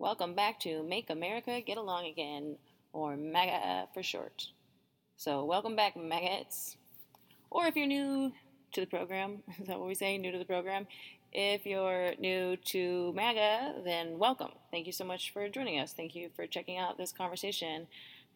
Welcome back to Make America Get Along Again, or MAGA for short. So, welcome back, maggots. Or if you're new to the program, is that what we say? New to the program? If you're new to MAGA, then welcome. Thank you so much for joining us. Thank you for checking out this conversation.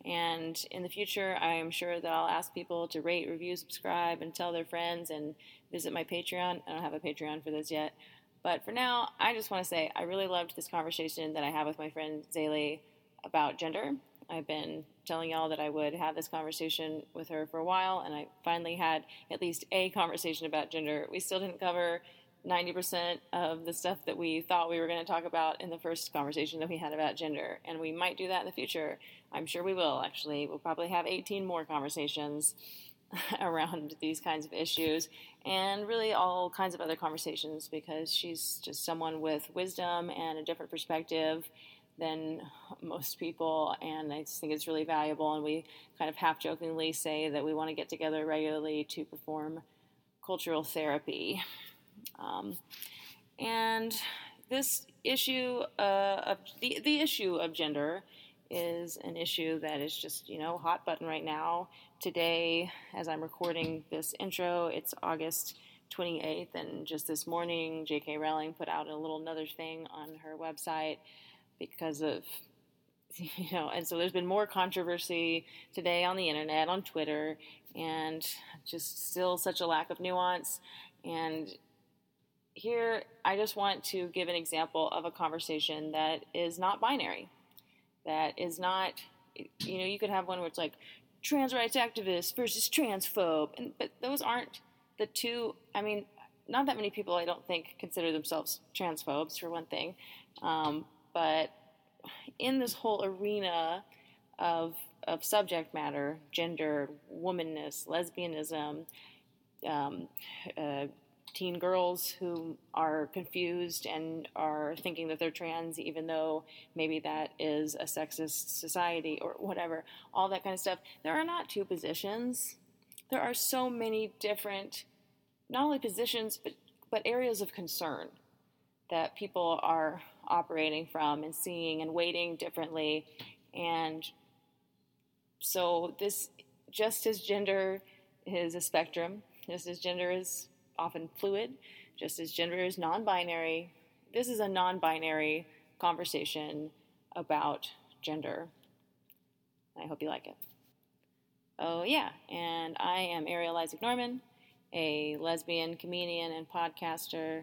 And in the future, I'm sure that I'll ask people to rate, review, subscribe, and tell their friends and visit my Patreon. I don't have a Patreon for this yet. But for now, I just want to say I really loved this conversation that I had with my friend Zaeli about gender. I've been telling y'all that I would have this conversation with her for a while, and I finally had at least a conversation about gender. We still didn't cover 90% of the stuff that we thought we were going to talk about in the first conversation that we had about gender, and we might do that in the future. I'm sure we will, actually. We'll probably have 18 more conversations around these kinds of issues and really all kinds of other conversations because she's just someone with wisdom and a different perspective than most people. And I just think it's really valuable. And we kind of half jokingly say that we want to get together regularly to perform cultural therapy. Um, and this issue uh, of the, the issue of gender is an issue that is just you know hot button right now today as i'm recording this intro. It's august 28th and just this morning jk rowling put out a little another thing on her website because of you know and so there's been more controversy today on the internet on twitter and just still such a lack of nuance. And here i just want to give an example of a conversation that is not binary that is not you know you could have one where it's like trans rights activists versus transphobe. And but those aren't the two i mean not that many people i don't think consider themselves transphobes for one thing. Um, but in this whole arena of of subject matter gender womanness lesbianism um, uh, teen girls who are confused and are thinking that they're trans, even though maybe that is a sexist society or whatever, all that kind of stuff. There are not two positions. There are so many different, not only positions, but, but areas of concern that people are operating from and seeing and weighting differently. And so, this, just as gender is a spectrum, just as gender is often fluid, just as gender is non binary. This is a non binary conversation about gender. I hope you like it. Oh, yeah, and I am Ariel Isaac Norman, a lesbian comedian and podcaster,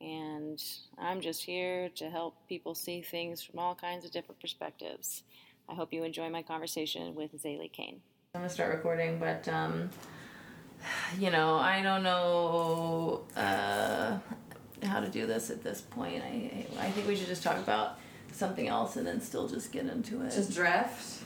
and I'm just here to help people see things from all kinds of different perspectives. I hope you enjoy my conversation with Zaeli Kane. I'm gonna start recording, but um, you know, I don't know uh, how to do this at this point. I I think we should just talk about something else and then still just get into it. Just drift.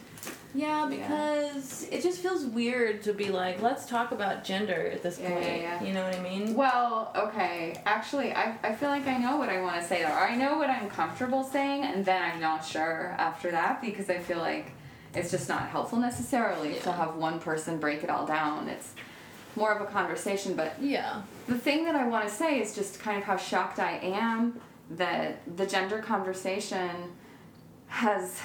Yeah, because yeah. it just feels weird to be like, let's talk about gender at this yeah, point. Yeah, yeah. You know what I mean? Well, okay. Actually, I, I feel like I know what I want to say, though. I know what I'm comfortable saying, and then I'm not sure after that because I feel like it's just not helpful necessarily to have one person break it all down. It's more of a conversation. But yeah, the thing that I want to say is just kind of how shocked I am that the gender conversation has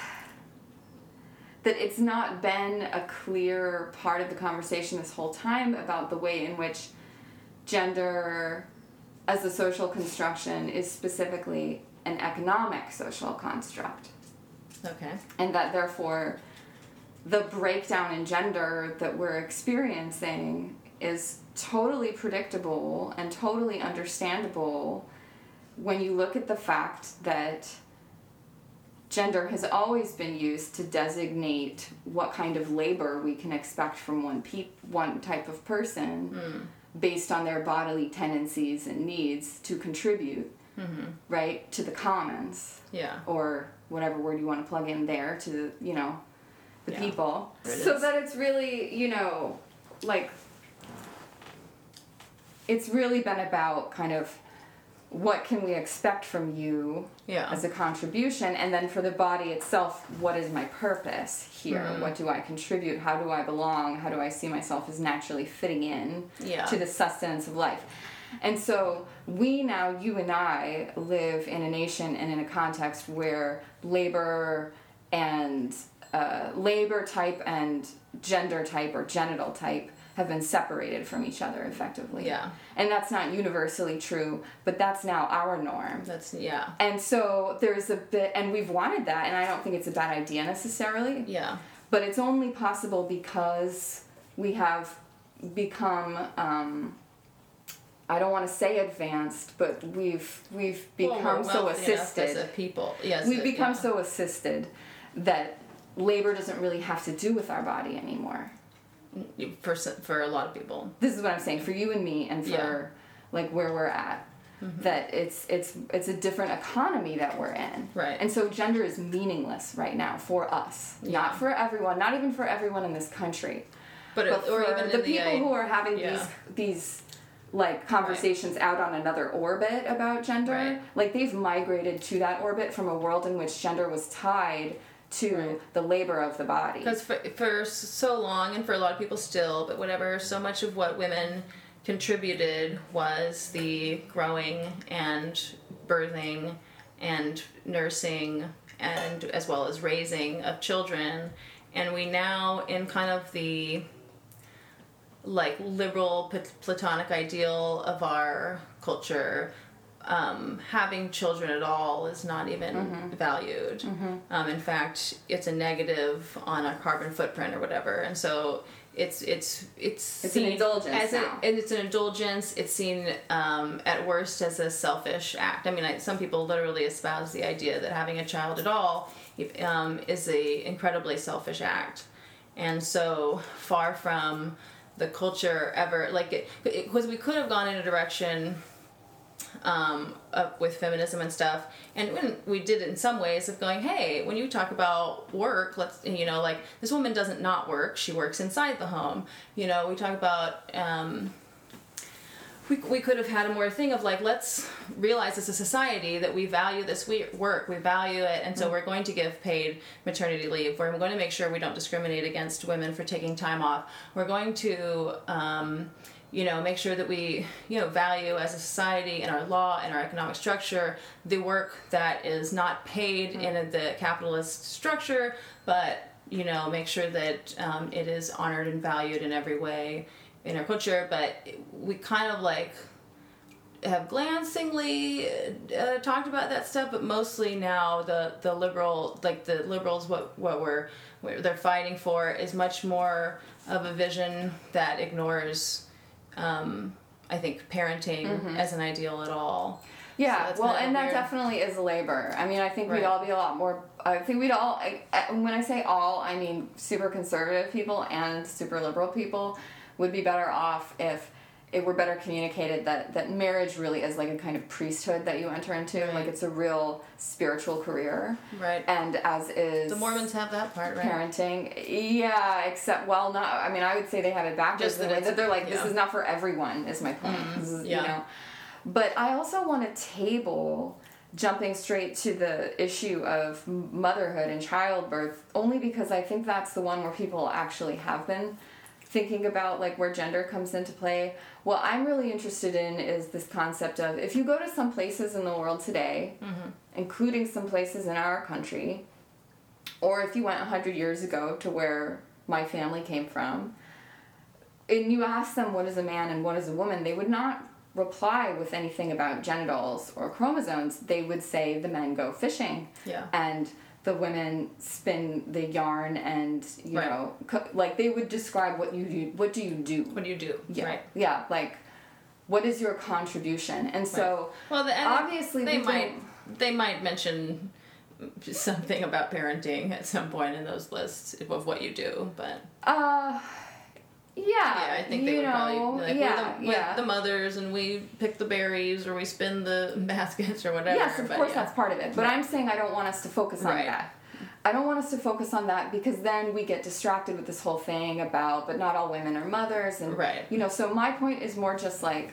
that it's not been a clear part of the conversation this whole time about the way in which gender as a social construction is specifically an economic social construct. Okay. And that therefore the breakdown in gender that we're experiencing is totally predictable and totally understandable when you look at the fact that gender has always been used to designate what kind of labor we can expect from one pe- one type of person mm. based on their bodily tendencies and needs to contribute mm-hmm. right to the commons yeah or whatever word you want to plug in there to the you know the yeah. people so that it's really you know like it's really been about kind of what can we expect from you yeah. as a contribution and then for the body itself what is my purpose here mm. what do i contribute how do i belong how do i see myself as naturally fitting in yeah. to the sustenance of life And so we now, you and I, live in a nation and in a context where labor and uh, labor type and gender type or genital type have been separated from each other effectively. Yeah. And that's not universally true, but that's now our norm. That's yeah. And so there's a bit, and we've wanted that, and I don't think it's a bad idea necessarily. Yeah. But it's only possible because we have become. Um, I don't want to say advanced, but we've we've become Well, so assisted. as a people. Yes. We've become yeah. so assisted that labor doesn't really have to do with our body anymore. For for a lot of people. This is what I'm saying for you and me, and for Yeah. Mm-hmm. like where we're at. That it's it's it's a different economy that we're in, Right. And so gender is meaningless right now for us, Yeah. not for everyone, not even for everyone in this country, But, but or for even the people the, who are having yeah. these these like conversations out on another orbit about gender Right. like they've migrated to that orbit from a world in which gender was tied to Right. the labor of the body Because for, for so long, and for a lot of people still, but whatever, so much of what women contributed was the growing and birthing and nursing and as well as raising of children. And we now, in kind of the like liberal platonic ideal of our culture, um, having children at all is not even Mm-hmm. valued. Um, in fact, it's a negative on our carbon footprint or whatever, and so it's it's it's It's an indulgence a, and it's an indulgence. It's seen um, at worst as a selfish act. I mean, I, some people literally espouse the idea that having a child at all um, is a incredibly selfish act, and so far from the culture ever like it because we could have gone in a direction um, up with feminism and stuff. And when we did it in some ways of going, hey, when you talk about work, let's, you know, like this woman doesn't not work, she works inside the home. You know, we talk about, um, we, we could have had a more thing of like, let's realize as a society that we value this we- work, we value it, and so we're going to give paid maternity leave. We're going to make sure we don't discriminate against women for taking time off. We're going to, um, you know, make sure that we, you know, value as a society and our law and our economic structure the work that is not paid in the capitalist structure, but you know, make sure that um, it is honored and valued in every way in our culture. But we kind of like have glancingly uh, talked about that stuff, but mostly now the the liberal, like the liberals, what what we're what they're fighting for is much more of a vision that ignores, um, I think, parenting as an ideal at all. Yeah, that's well, and that weird. definitely is labor. I mean, I think Right. we'd all be a lot more. I think we'd all. I- when I say all, I mean super conservative people and super liberal people would be better off if it were better communicated that that marriage really is like a kind of priesthood that you enter into. Right. Like it's a real spiritual career, Right. and as is The Mormons have that part, right? parenting. Yeah, except well, not. I mean, I would say they have it backwards. Just that the way that they're like, this yeah. Mm-hmm. is not for everyone. Is my point. This is, yeah. You know, but I also want to table jumping straight to the issue of motherhood and childbirth, only because I think that's the one where people actually have been thinking about like where gender comes into play. What I'm really interested in is this concept of if you go to some places in the world today, mm-hmm. including some places in our country, or if you went 100 years ago to where my family came from, and you ask them what is a man and what is a woman, they would not reply with anything about genitals or chromosomes. They would say the men go fishing Yeah. and the women spin the yarn and you Right. know co- like they would describe what you do what do you do What do you do? yeah Right. yeah like what is your contribution and so Well, the, and obviously they we might they might mention something about parenting at some point in those lists of what you do, but uh yeah, yeah, I think they would know, probably like yeah, we're the, yeah. the mothers and we pick the berries or we spin the baskets or whatever. Yes, of course yeah. that's part of it. But Right. I'm saying I don't want us to focus on Right. that. I don't want us to focus on that because then we get distracted with this whole thing about but not all women are mothers and Right. you know, so my point is more just like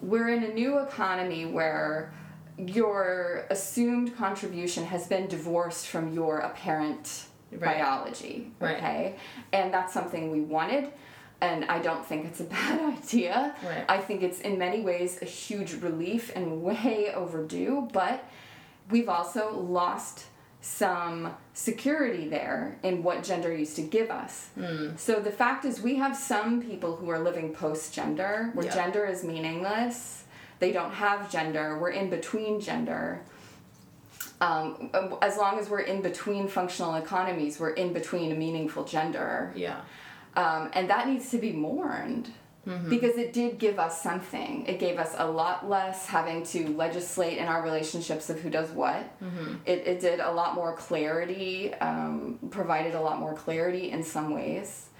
we're in a new economy where your assumed contribution has been divorced from your apparent Right. biology. Right. Okay? And that's something we wanted. And I don't think it's a bad idea. Right. I think it's in many ways a huge relief and way overdue, but we've also lost some security there in what gender used to give us. Mm. So the fact is, we have some people who are living post gender, where Yeah. gender is meaningless. They don't have gender. We're in between gender. Um, as long as we're in between functional economies, we're in between a meaningful gender. Yeah. Um, and that needs to be mourned because it did give us something. It gave us a lot less having to legislate in our relationships of who does what. It, it did a lot more clarity, um, provided a lot more clarity in some ways,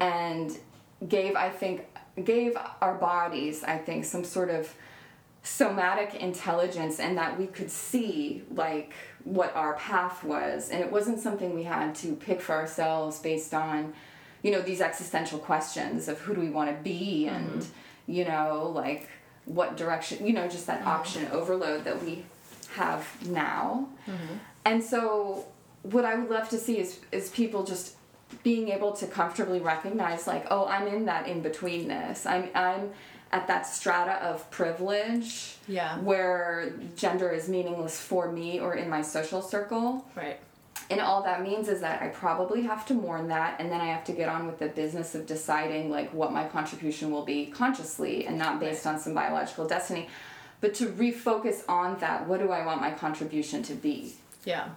and gave, I think, gave our bodies, I think, some sort of somatic intelligence and that we could see like what our path was and it wasn't something we had to pick for ourselves based on you know these existential questions of who do we want to be mm-hmm. and you know like what direction you know just that mm-hmm. option overload that we have now. Mm-hmm. And so what i would love to see is is people just being able to comfortably recognize like oh i'm in that in betweenness i'm i'm at that strata of privilege Yeah. where gender is meaningless for me or in my social circle. Right. And all that means is that I probably have to mourn that and then I have to get on with the business of deciding like what my contribution will be consciously and not based on some biological destiny. But to refocus on that, what do I want my contribution to be? Yeah.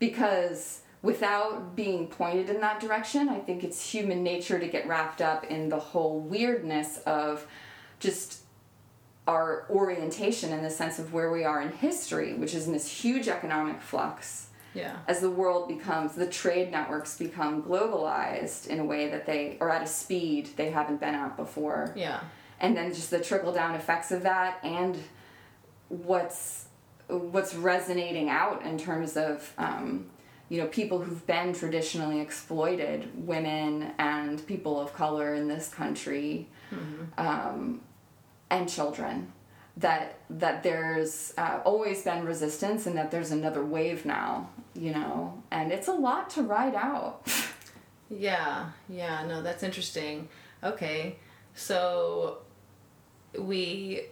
Because without being pointed in that direction, I think it's human nature to get wrapped up in the whole weirdness of just our orientation in the sense of where we are in history, which is in this huge economic flux Yeah. as the world becomes the trade networks become globalized in a way that they are at a speed they haven't been at before Yeah. and then just the trickle down effects of that and what's what's resonating out in terms of um, you know people who've been traditionally exploited women and people of color in this country um, and children that that there's uh, always been resistance and that there's another wave now you know? And it's a lot to ride out. Yeah, yeah, no, that's interesting. Okay, so we,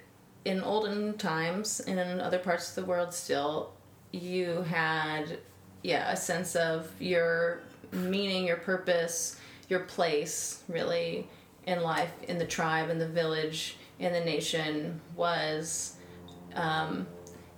in olden times and in other parts of the world still, you had, yeah, a sense of your meaning, your purpose, your place, really, in life, in the tribe, in the village, in the nation was. Um,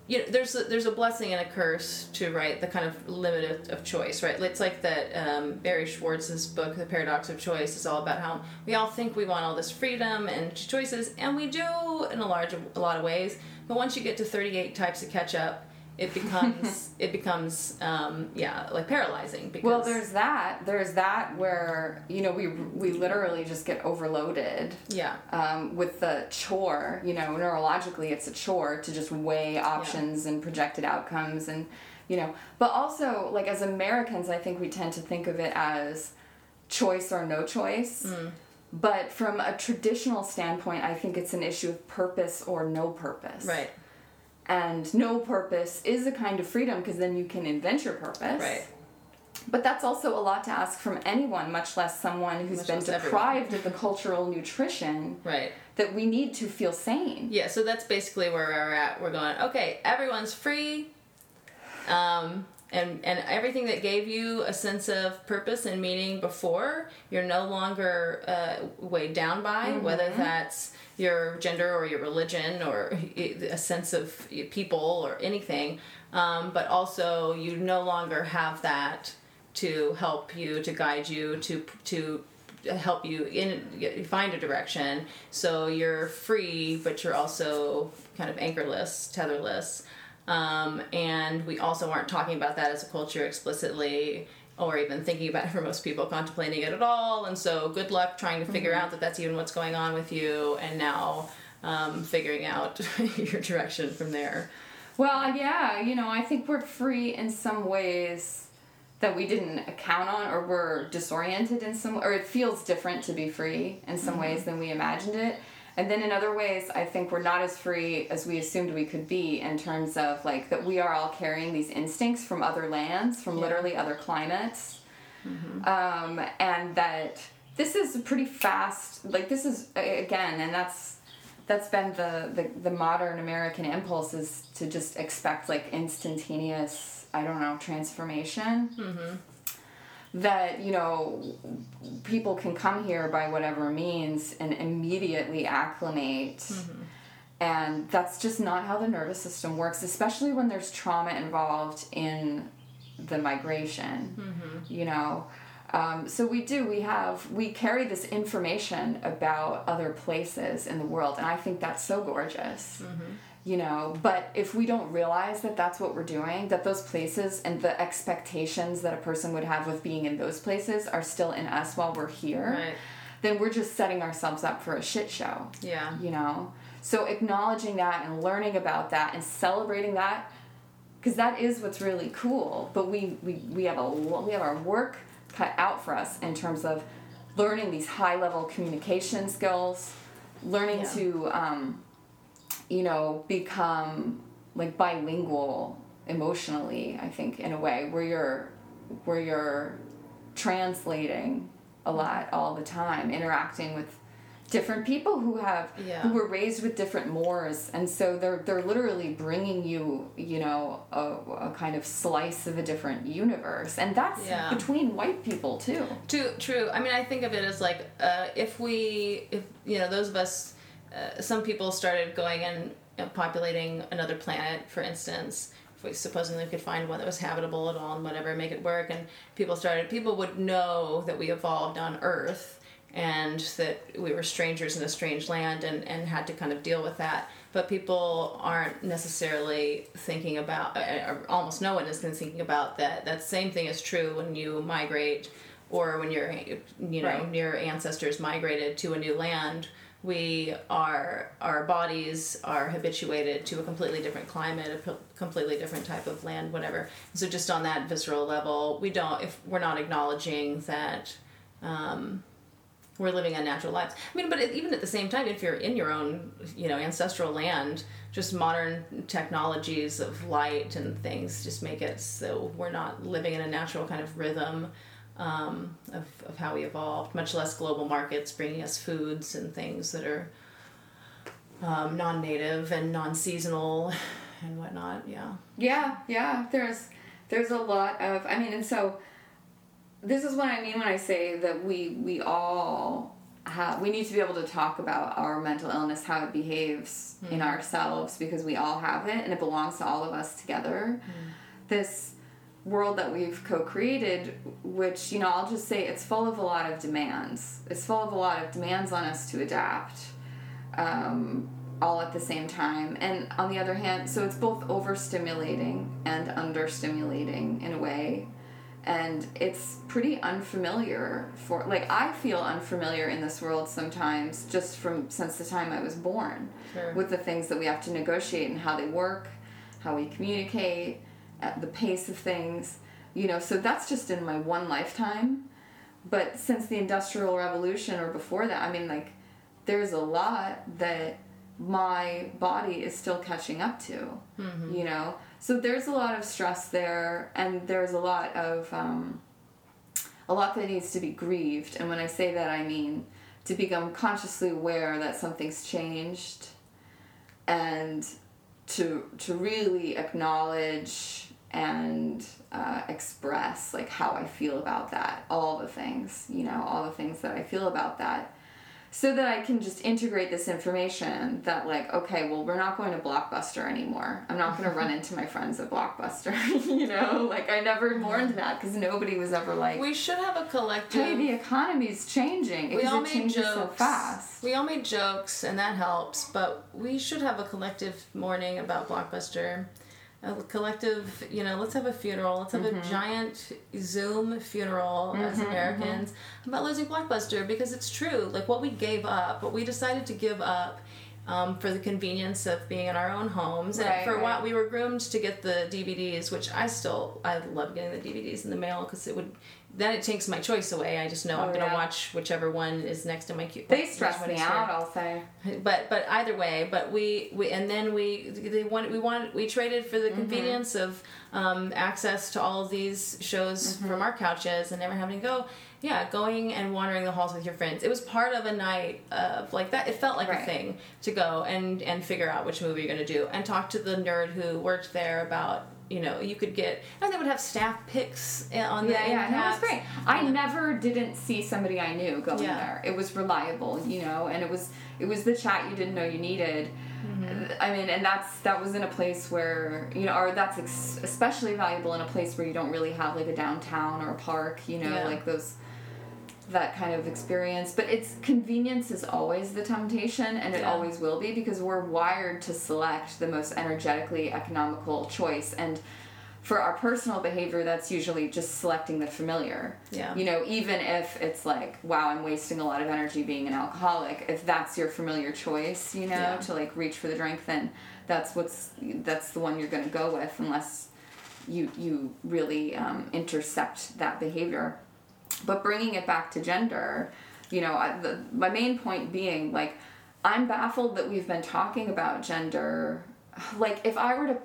you know, there's a, there's a blessing and a curse to right the kind of limit of, of choice right it's like that um, barry schwartz's book the paradox of choice is all about how we all think we want all this freedom and choices and we do in a large a lot of ways but once you get to 38 types of ketchup it becomes it becomes um, yeah like paralyzing because well there's that there's that where you know we we literally just get overloaded yeah. um, with the chore you know neurologically it's a chore to just weigh options and projected outcomes and you know but also like as americans i think we tend to think of it as choice or no choice. Mm. but from a traditional standpoint i think it's an issue of purpose or no purpose. Right and no purpose is a kind of freedom because then you can invent your purpose. Right. But that's also a lot to ask from anyone much less someone who's Much been deprived of the cultural nutrition right. that we need to feel sane. Yeah, so that's basically where we're at. We're going, okay, everyone's free. Um, and, and everything that gave you a sense of purpose and meaning before, you're no longer uh, weighed down by, whether that's your gender or your religion or a sense of people or anything. Um, but also, you no longer have that to help you, to guide you, to to help you in find a direction. So you're free, but you're also kind of anchorless, tetherless. Um, and we also aren't talking about that as a culture explicitly or even thinking about it for most people contemplating it at all. And so good luck trying to figure out that that's even what's going on with you and now um, figuring out your direction from there. Well, yeah, you know, I think we're free in some ways that we didn't account on, or we're disoriented in some, or it feels different to be free in some ways than we imagined it. And then in other ways, I think we're not as free as we assumed we could be in terms of like that we are all carrying these instincts from other lands, from literally other climates, um, and that this is a pretty fast like this is again and that's that's been the, the the modern american impulse is to just expect like instantaneous i don't know transformation that you know people can come here by whatever means and immediately acclimate. Mm-hmm. And that's just not how the nervous system works especially when there's trauma involved in the migration mm-hmm. you know? Um, so we do we have we carry this information about other places in the world and i think that's so gorgeous mm-hmm. You know but if we don't realize that that's what we're doing that those places and the expectations that a person would have with being in those places are still in us while we're here Right. then we're just setting ourselves up for a shit show Yeah. you know so acknowledging that and learning about that and celebrating that because that is what's really cool but we, we we have a we have our work cut out for us in terms of learning these high level communication skills learning Yeah. to um, you know become like bilingual emotionally i think in a way where you're where you're translating a lot all the time interacting with different people who have Yeah. who were raised with different mores and so they're they're literally bringing you you know a, a kind of slice of a different universe and that's Yeah. between white people too True, true. I mean, I think of it as like uh, if we, if you know, those of us, uh, some people started going and you know, populating another planet, for instance. If we supposedly could find one that was habitable at all and whatever, make it work, and people started, people would know that we evolved on Earth and that we were strangers in a strange land and, and had to kind of deal with that. But people aren't necessarily thinking about, uh, or almost no one is thinking about that. That same thing is true when you migrate or when your you know Right. your ancestors migrated to a new land we are our bodies are habituated to a completely different climate a p- completely different type of land whatever so just on that visceral level we don't if we're not acknowledging that um, we're living unnatural lives. I mean, but even at the same time, if you're in your own, you know, ancestral land, just modern technologies of light and things just make it so we're not living in a natural kind of rhythm um, of, of how we evolved, much less global markets bringing us foods and things that are um, non native and non seasonal and whatnot. Yeah. Yeah, yeah. There's there's a lot of I mean, and so this is what I mean when I say that we we all have we need to be able to talk about our mental illness, how it behaves in ourselves because we all have it and it belongs to all of us together. This world that we've co-created which you know I'll just say it's full of a lot of demands. It's full of a lot of demands on us to adapt um, all at the same time. And on the other hand, so it's both overstimulating and understimulating in a way. And it's pretty unfamiliar for like I feel unfamiliar in this world sometimes just from since the time I was born Sure. with the things that we have to negotiate and how they work, how we communicate, at the pace of things. You know, so that's just in my one lifetime. But since the Industrial Revolution or before that, I mean, like, there's a lot that my body is still catching up to, you know? So there's a lot of stress there, and there's a lot of, um, a lot that needs to be grieved. And when I say that, I mean to become consciously aware that something's changed and to, to really acknowledge and uh, express like how I feel about that, all the things, you know, all the things that I feel about that, so that I can just integrate this information that like, okay, well, we're not going to Blockbuster anymore. I'm not going to run into my friends at Blockbuster, you know, like I never mourned that because nobody was ever like, We should have a collective. hey, the economy's changing we all it made jokes. so fast. We all made jokes, and that helps. But we should have a collective mourning about Blockbuster. A collective, you know, let's have a funeral. Let's have Mm-hmm. a giant Zoom funeral as Americans about losing Blockbuster because it's true. Like what we gave up, what we decided to give up. Um, for the convenience of being in our own homes, and Right, for a while right. we were groomed to get the DVDs, which I still I love getting the DVDs in the mail because it would then it takes my choice away. I just know I'm Oh, gonna yeah. watch whichever one is next to my queue. They stress me out. I'll say. But but either way, but we, we and then we they wanted we wanted we traded for the Mm-hmm. convenience of um, access to all of these shows Mm-hmm. from our couches and never having to go. Yeah, going and wandering the halls with your friends. It was part of a night of like that. It felt like a thing to go and and figure out which movie you're going to do and talk to the nerd who worked there about you know you could get and they would have staff picks uh, on the Yeah, yeah, no, it was great. I never didn't see somebody I knew going Yeah. there. It was reliable, you know, and it was it was the chat you didn't know you needed. Mm-hmm. I mean, and that's that was in a place where you know, or that's ex- especially valuable in a place where you don't really have like a downtown or a park, you know, Yeah. like those that kind of experience. But it's convenience is always the temptation, and it Yeah. always will be because we're wired to select the most energetically economical choice and. For our personal behavior, that's usually just selecting the familiar. Yeah. You know, even if it's like, wow, I'm wasting a lot of energy being an alcoholic, if that's your familiar choice, you know, Yeah. to like reach for the drink, then that's what's that's the one you're gonna go with unless you you really um, intercept that behavior. But bringing it back to gender, you know, I, the, my main point being like, I'm baffled that we've been talking about gender. Like, if I were to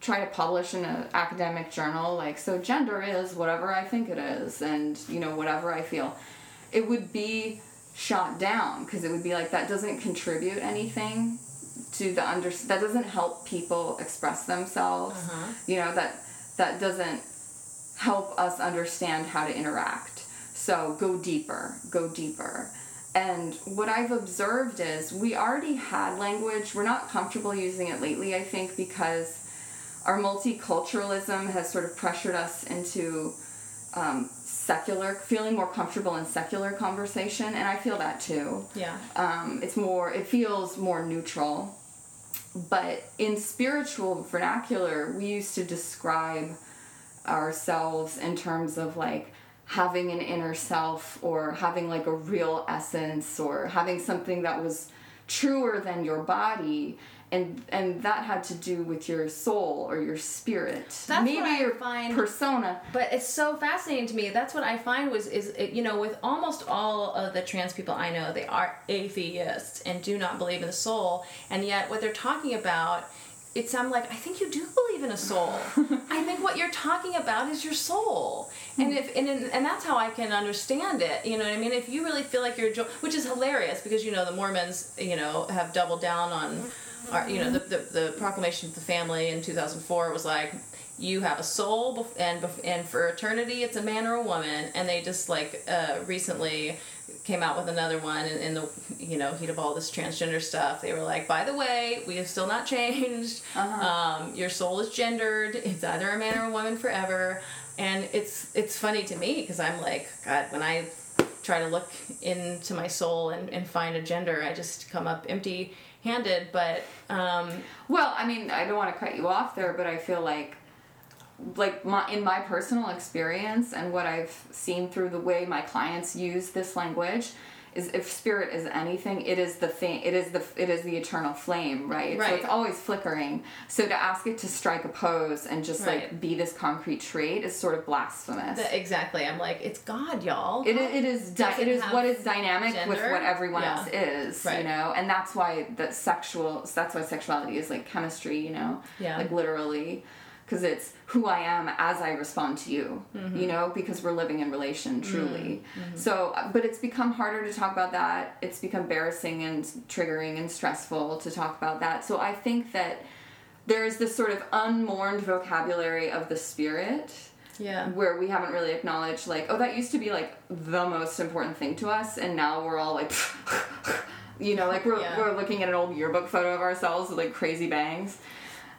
try to publish in an academic journal, like, so gender is whatever I think it is, and, you know, whatever I feel, it would be shot down because it would be like, that doesn't contribute anything to the under that doesn't help people express themselves Uh-huh. you know that that doesn't help us understand how to interact so go deeper go deeper. And what i've observed is we already had language. We're not comfortable using it lately i think because our multiculturalism has sort of pressured us into um, secular feeling more comfortable in secular conversation and i feel that too. Yeah. um, it's more it feels more neutral. But in spiritual vernacular we used to describe ourselves in terms of like having an inner self or having like a real essence or having something that was truer than your body and and that had to do with your soul or your spirit That's maybe what I your find- persona But it's so fascinating to me. That's what I find was is it, you know with almost all of the trans people I know, they are atheists and do not believe in the soul, and yet what they're talking about. It's I'm like I think you do believe in a soul. I think what you're talking about is your soul, and if and and that's how I can understand it. You know what I mean? If you really feel like you're, which is hilarious because you know the Mormons, you know, have doubled down on, our, you know, the, the the proclamation of the family in 2004 was like you have a soul and and for eternity it's a man or a woman and they just like uh, recently came out with another one in, in the you know heat of all this transgender stuff. They were like by the way we have still not changed. Um, your soul is gendered. It's either a man or a woman forever. And it's it's funny to me because i'm like god when i try to look into my soul and, and find a gender i just come up empty handed but um, Well, I mean, I don't want to cut you off there, but I feel like like my in my personal experience and what I've seen through the way my clients use this language is if spirit is anything, it is the thing it is the it is the eternal flame, right? So Right. it's always flickering. So to ask it to strike a pose and just like be this concrete trait is sort of blasphemous. the- exactly i'm like it's god y'all it, it is di- it is what is dynamic with what everyone Yeah. else is, right. you know, and that's why that sexual that's why sexuality is like chemistry, you know, Yeah. like literally, because it's who I am as I respond to you, Mm-hmm. you know, because we're living in relation truly. Mm-hmm. So, uh, but it's become harder to talk about that. It's become embarrassing and triggering and stressful to talk about that. So I think that there is this sort of unmourned vocabulary of the spirit yeah where we haven't really acknowledged like oh that used to be like the most important thing to us and now we're all like you know like we're, Yeah. we're looking at an old yearbook photo of ourselves with like crazy bangs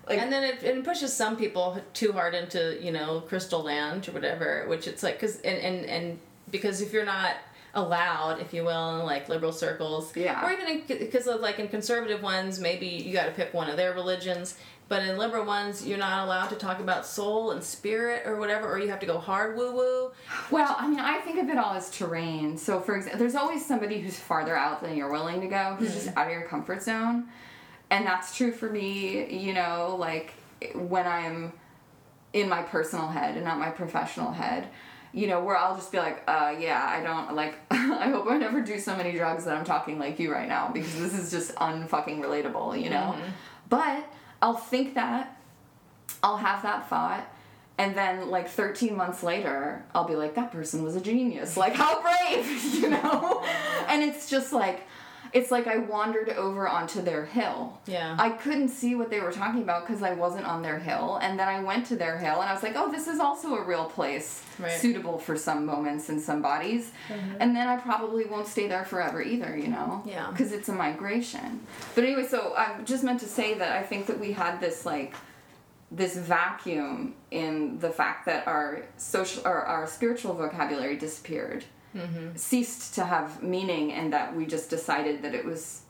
like and then it, it pushes some people too hard into you know crystal land or whatever which it's like because and, and and because if you're not allowed if you will in like liberal circles Yeah. or even because of like in conservative ones maybe you got to pick one of their religions but in liberal ones you're not allowed to talk about soul and spirit or whatever or you have to go hard woo woo. Well i mean i think of it all as terrain. So for example there's always somebody who's farther out than you're willing to go who's hmm. just out of your comfort zone and that's true for me you know like when i'm in my personal head and not my professional head. You know where i'll just be like uh yeah i don't like i hope i never do so many drugs that i'm talking like you right now because this is just unfucking relatable you know? But i'll think that i'll have that thought and then like 13 months later i'll be like that person was a genius. Like how brave you know? And it's just like it's like i wandered over onto their hill Yeah. i couldn't see what they were talking about because i wasn't on their hill and then i went to their hill and i was like oh this is also a real place Right. suitable for some moments and some bodies mm-hmm. and then i probably won't stay there forever either you know Yeah. because it's a migration but anyway so i just meant to say that i think that we had this like this vacuum in the fact that our social or our spiritual vocabulary disappeared Mm-hmm. ceased to have meaning and that we just decided that it was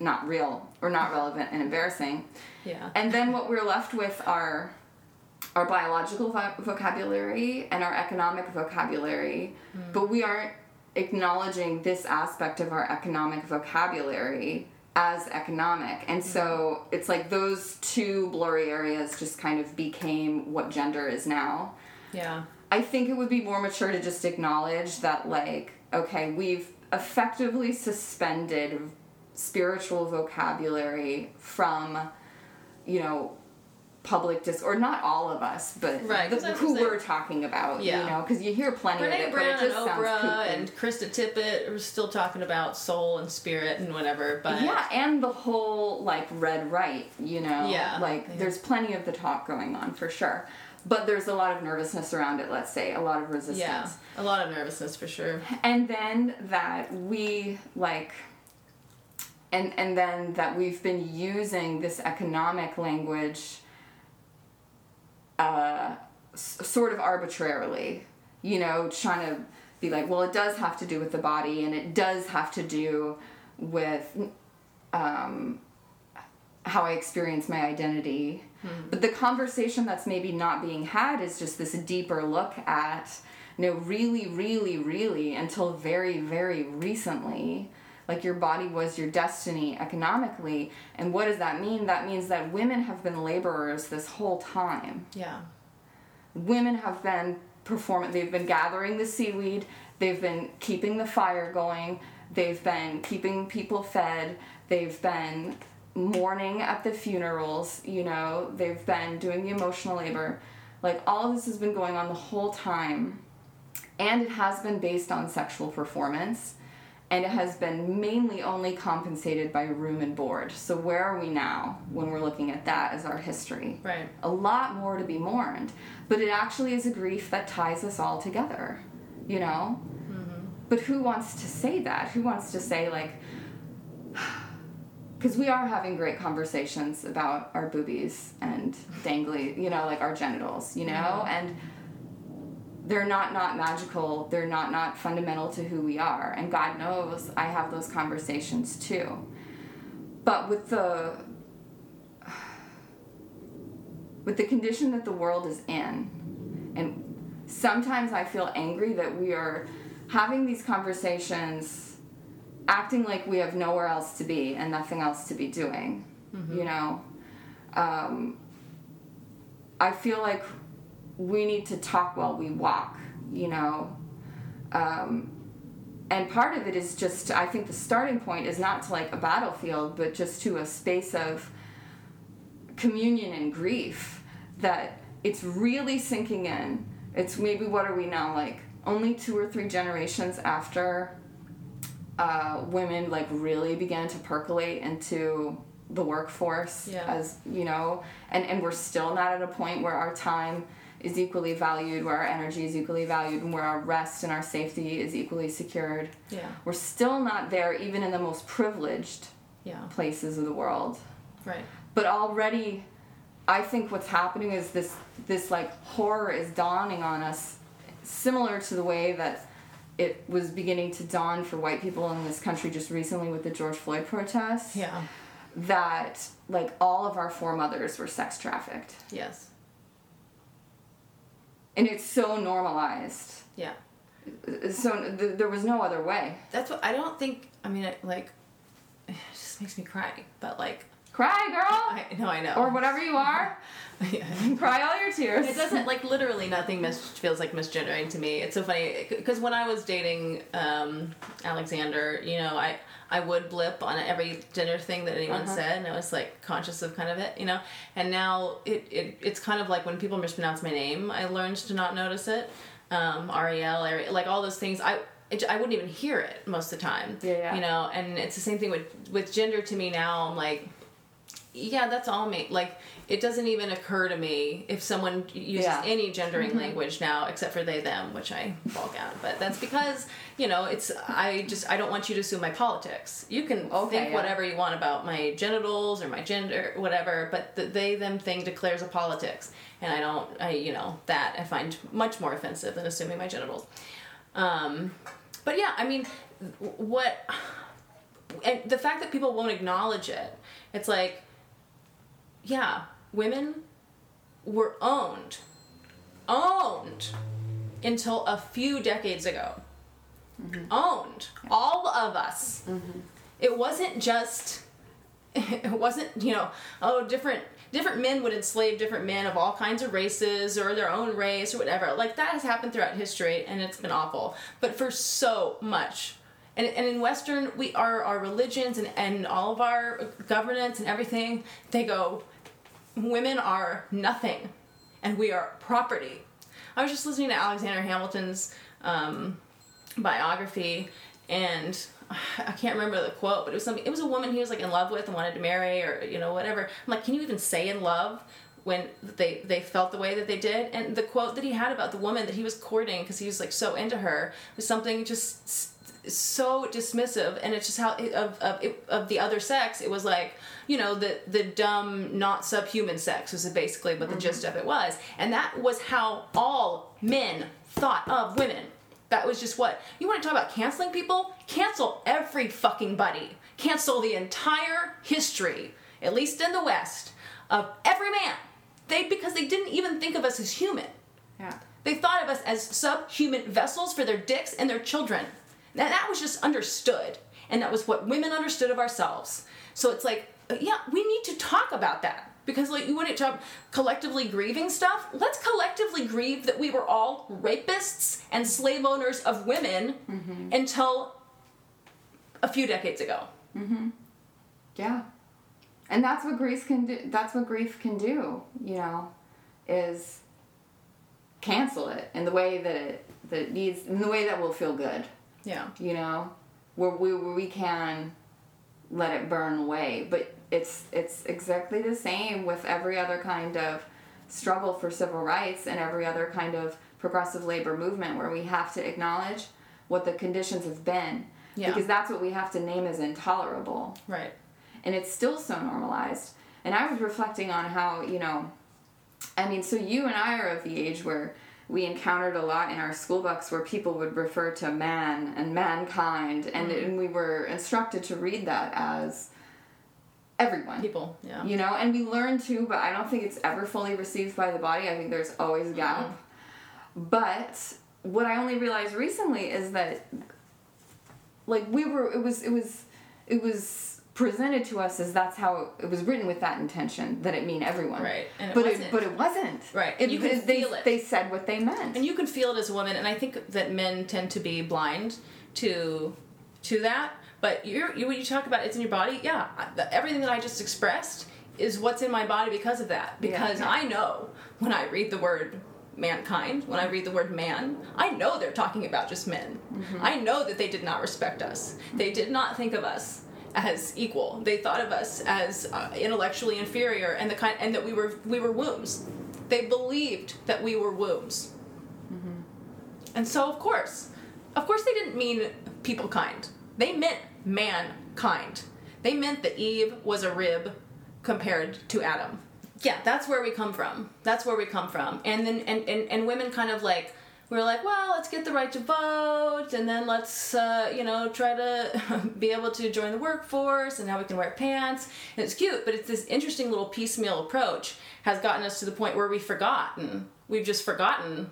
not real or not relevant and embarrassing. Yeah. and then what we're left with are our biological vo- vocabulary and our economic vocabulary. Mm. But we aren't acknowledging this aspect of our economic vocabulary as economic. And mm. so it's like those two blurry areas just kind of became what gender is now. Yeah. I think it would be more mature to just acknowledge that, like, okay, we've effectively suspended spiritual vocabulary from, you know, public dis or not all of us, but Right, the, 'cause I was who we're talking about, Yeah. you know, because you hear plenty of it, Brown but it and just sounds Oprah and Krista Tippett are still talking about soul and spirit and whatever, but yeah, and the whole like red right, you know, Yeah, like yeah. there's plenty of the talk going on for sure, but there's a lot of nervousness around it. Let's say a lot of resistance. yeah, a lot of nervousness for sure. and then that we like and and then that we've been using this economic language uh, s- sort of arbitrarily you know trying to be like well it does have to do with the body and it does have to do with um, how i experience my identity Hmm. but the conversation that's maybe not being had is just this deeper look at you know really really really until very very recently like your body was your destiny economically. And what does that mean? That means that women have been laborers this whole time. Yeah, women have been performing they've been gathering the seaweed they've been keeping the fire going they've been keeping people fed they've been mourning at the funerals you know they've been doing the emotional labor like all of this has been going on the whole time and it has been based on sexual performance and it has been mainly only compensated by room and board so where are we now when we're looking at that as our history right. a lot more to be mourned. But it actually is a grief that ties us all together, you know? Mm-hmm. But who wants to say that? Who wants to say, like, because we are having great conversations about our boobies and dangly, you know, like our genitals, you know? Mm-hmm. And they're not not magical. They're not not fundamental to who we are. And god knows i have those conversations too. But with the with the condition that the world is in and sometimes i feel angry that we are having these conversations acting like we have nowhere else to be and nothing else to be doing you know? Um, i feel like we need to talk while we walk you know? Um, and part of it is just i think the starting point is not to like a battlefield but just to a space of communion and grief that it's really sinking in. It's maybe what are we now like only two or three generations after uh, women like really began to percolate into the workforce Yeah. as you know and and we're still not at a point where our time is equally valued where our energy is equally valued and where our rest and our safety is equally secured Yeah, we're still not there even in the most privileged yeah, places of the world right. but already i think what's happening is this this like horror is dawning on us similar to the way that it was beginning to dawn for white people in this country just recently with the george floyd protests Yeah, that like all of our foremothers were sex trafficked yes, and it's so normalized yeah. Uh, so th- there was no other way That's what I don't think. I mean, it, like, it just makes me cry. But like, Cry, girl. I, no, I know. or whatever you are. Cry all your tears. It doesn't like literally nothing mis- feels like misgendering to me. It's so funny because when I was dating um, Alexander, you know, I I would blip on every gender thing that anyone Uh-huh. said, and I was like conscious of kind of it, you know. And now it, it it's kind of like when people mispronounce my name, I learned to not notice it. Um, Ariel, Ari- like all those things, I. It, I wouldn't even hear it most of the time. Yeah, yeah. You know, and it's the same thing with with gender to me now. I'm like, yeah, that's all me. Like, it doesn't even occur to me if someone uses Yeah. any gendering language now, except for they them, which I balk at. But that's because you know, it's I just I don't want you to assume my politics. You can Okay, think yeah. whatever you want about my genitals or my gender, whatever. But the they them thing declares a politics, and I don't. I you know that I find much more offensive than assuming my genitals. Um, but yeah, I mean, what and the fact that people won't acknowledge it, it's like, yeah, women were owned, owned until a few decades ago. Mm-hmm. Owned, all of us. Mm-hmm. It wasn't just. It wasn't you know oh different different men would enslave different men of all kinds of races or their own race or whatever like that has happened throughout history and it's been awful but for so much and, and in western we are our religions and, and all of our governance and everything they go women are nothing and we are property i was just listening to alexander hamilton's um, biography and I can't remember the quote, but it was something. It was a woman he was like in love with and wanted to marry, or you know whatever. I'm like, can you even say in love when they they felt the way that they did? And the quote that he had about the woman that he was courting because he was like so into her was something just so dismissive, and it's just how of of, it, of the other sex. It was like you know the the dumb, not subhuman sex was basically what the mm-hmm. gist of it was, and that was how all men thought of women. That was just what you want to talk about canceling people? Cancel every fucking buddy. Cancel the entire history, at least in the West, of every man. They because they didn't even think of us as human. Yeah. They thought of us as subhuman vessels for their dicks and their children. Now that was just understood, and that was what women understood of ourselves. So it's like, uh, yeah, we need to talk about that because like you want to talk collectively grieving stuff. Let's collectively grieve that we were all rapists and slave owners of women until a few decades ago. Yeah. And that's what grief can do. That's what grief can do, you know, is cancel it in the way that it that it needs in the way that will feel good, Yeah. you know, where we where we can let it burn away. But it's it's exactly the same with every other kind of struggle for civil rights and every other kind of progressive labor movement where we have to acknowledge what the conditions have been. Yeah. Because that's what we have to name as intolerable Right. and it's still so normalized. And I was reflecting on how, you know, I mean, so you and I are of the age where we encountered a lot in our school books where people would refer to man and mankind, and, and we were instructed to read that as everyone. People. Yeah. You know, and we learn too, but I don't think it's ever fully received by the body. I think there's always a gap. Mm-hmm. But what I only realized recently is that like we were it was it was it was presented to us as that's how it, was written with that intention that it mean everyone. Right, and it but wasn't. it but it wasn't. Right, It, you can it- they, feel it. they said what they meant. and you can feel it as a woman and i think that men tend to be blind to to that but you're you when you talk about it's in your body yeah the- everything that i just expressed is what's in my body because of that because yeah. i know when i read the word mankind when i read the word man i know they're talking about just men mm-hmm. i know that they did not respect us they did not think of us as equal they thought of us as uh, intellectually inferior and the kind and that we were we were wombs they believed that we were wombs and so, of course, of course, they didn't mean people kind. They meant mankind. They meant that Eve was a rib compared to Adam. Yeah, that's where we come from. That's where we come from. And then, and, and, and women kind of like, we're like, well, let's get the right to vote, and then let's, uh, you know, try to be able to join the workforce, and now we can wear pants. And it's cute, but it's this interesting little piecemeal approach has gotten us to the point where we've forgotten. We've just forgotten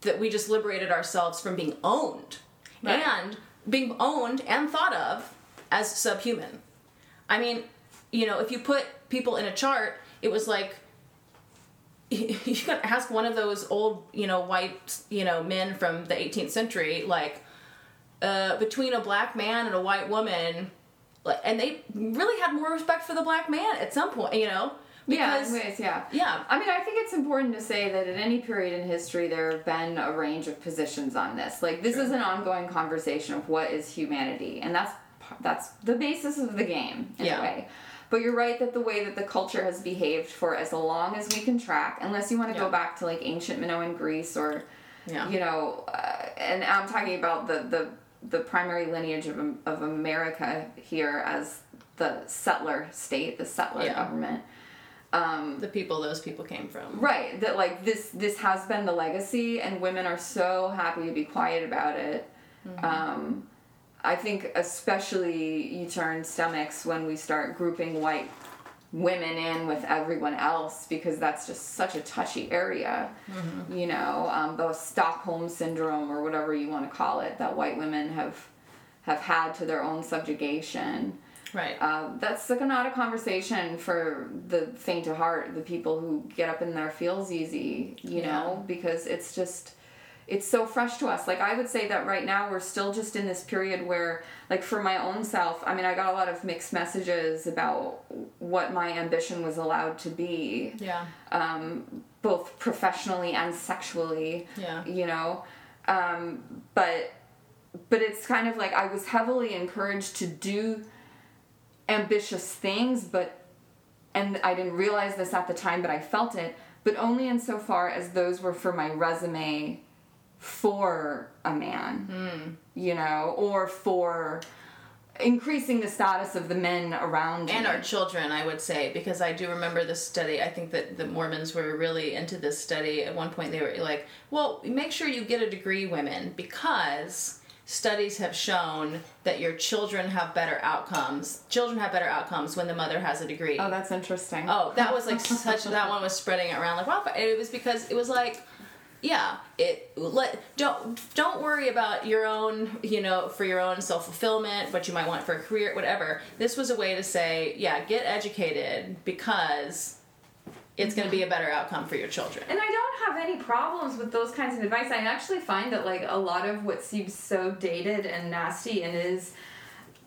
that we just liberated ourselves from being owned Right. and being owned and thought of as subhuman. I mean, you know, if you put people in a chart, it was like you could ask one of those old, you know, white, you know, men from the 18th century, like, uh, between a black man and a white woman, like, and they really had more respect for the black man at some point, you know, because yeah, in ways, yeah. yeah, I mean, I think it's important to say that at any period in history, there have been a range of positions on this. Like, this is an ongoing conversation of what is humanity, and that's that's the basis of the game in Yeah. a way. But you're right that the way that the culture has behaved for as long as we can track, unless you want to Yeah. go back to like ancient Minoan Greece or, Yeah. you know, uh, and I'm talking about the the the primary lineage of of America here as the settler state, the settler Yeah. government. Um, the people those people came from. Right, that like this this has been the legacy, and women are so happy to be quiet about it. Um, I think especially you turn stomachs when we start grouping white women in with everyone else because that's just such a touchy area. You know, um, the Stockholm syndrome or whatever you want to call it that white women have have had to their own subjugation. Right. Uh, that's like not a conversation for the faint of heart, the people who get up in their feels easy, you Yeah. know, because it's just, it's so fresh to us. Like, I would say that right now we're still just in this period where, like, for my own self, I mean, I got a lot of mixed messages about what my ambition was allowed to be, yeah. um, both professionally and sexually Yeah. you know um, but but it's kind of like i was heavily encouraged to do ambitious things but and i didn't realize this at the time but i felt it but only insofar as those were for my resume for a man you know or for increasing the status of the men around and me. our children i would say because i do remember this study i think that the mormons were really into this study at one point they were like well make sure you get a degree women because studies have shown that your children have better outcomes children have better outcomes when the mother has a degree oh that's interesting Oh, that was like such. That one was spreading around like wildfire. It was because it was like, yeah, it let don't don't worry about your own, you know, for your own self fulfillment, what you might want for a career, whatever. This was a way to say, yeah, get educated because it's going to be a better outcome for your children. And I don't have any problems with those kinds of advice. I actually find that like a lot of what seems so dated and nasty and is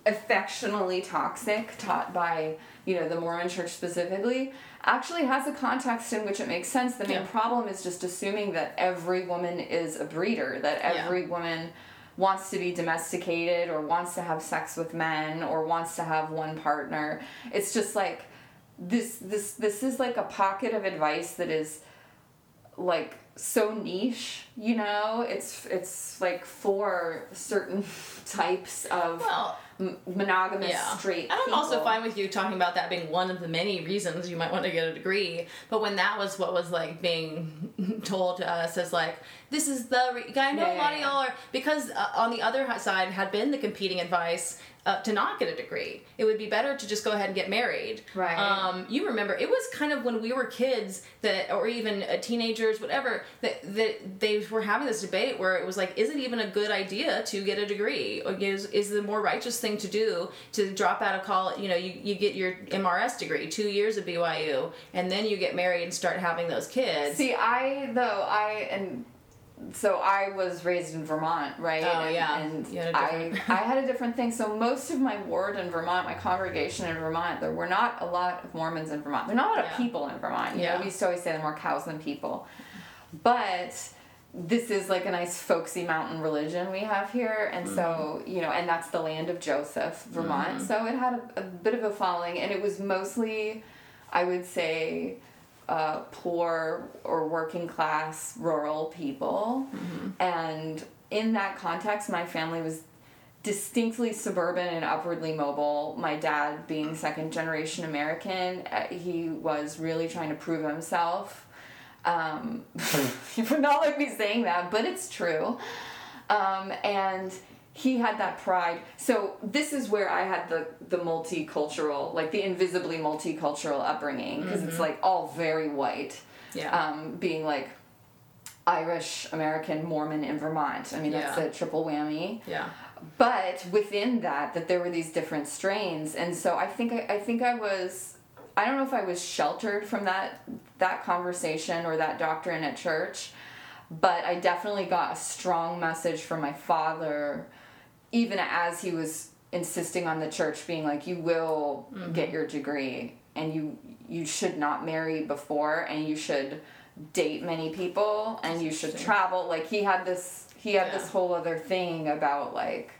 affectionately toxic taught by, you know, the Mormon church specifically actually has a context in which it makes sense. The main Yeah. problem is just assuming that every woman is a breeder, that Yeah. every woman wants to be domesticated or wants to have sex with men or wants to have one partner. It's just like this this this is like a pocket of advice that is like so niche, you know? It's it's like for certain types of Well, m- monogamous yeah. straight And I'm also fine with you talking about that being one of the many reasons you might want to get a degree. But when that was what was like being told to us as like, this is the. Re-. I know Yeah, a lot yeah, of y'all are because uh, on the other side had been the competing advice. Uh, to not get a degree, it would be better to just go ahead and get married. Right. Um, you remember it was kind of when we were kids that, or even uh, teenagers, whatever, that that they were having this debate where it was like, is it even a good idea to get a degree? Or is is the more righteous thing to do to drop out of college? You know, you, you get your MRS degree, two years of BYU, and then you get married and start having those kids. See, I though I and so I was raised in Vermont, right? Oh, and, yeah. And You had a I I had a different thing. So most of my ward in Vermont, my congregation in Vermont, there were not a lot of Mormons in Vermont. There are not a lot Yeah. of people in Vermont. You Yeah. know, we used to always say there are more cows than people. But this is like a nice folksy mountain religion we have here and so Mm-hmm. you know and that's the land of joseph vermont so it had a, a bit of a following and it was mostly i would say uh, poor or working class rural people. And in that context my family was distinctly suburban and upwardly mobile. My dad being second generation american uh, he was really trying to prove himself. Um, you would not like me saying that, but it's true. Um, and he had that pride. So this is where I had the the multicultural, like the invisibly multicultural upbringing, because it's like all very white. Yeah. Um, being like, Irish American Mormon in Vermont. I mean, that's Yeah. a triple whammy. Yeah. But within that, that there were these different strains, and so I think I, I think I was, I don't know if I was sheltered from that that conversation or that doctrine at church, but I definitely got a strong message from my father, even as he was insisting on the church being like, you will mm-hmm. get your degree, and you you should not marry before, and you should date many people, and you should travel. Like he had this he had Yeah. this whole other thing about like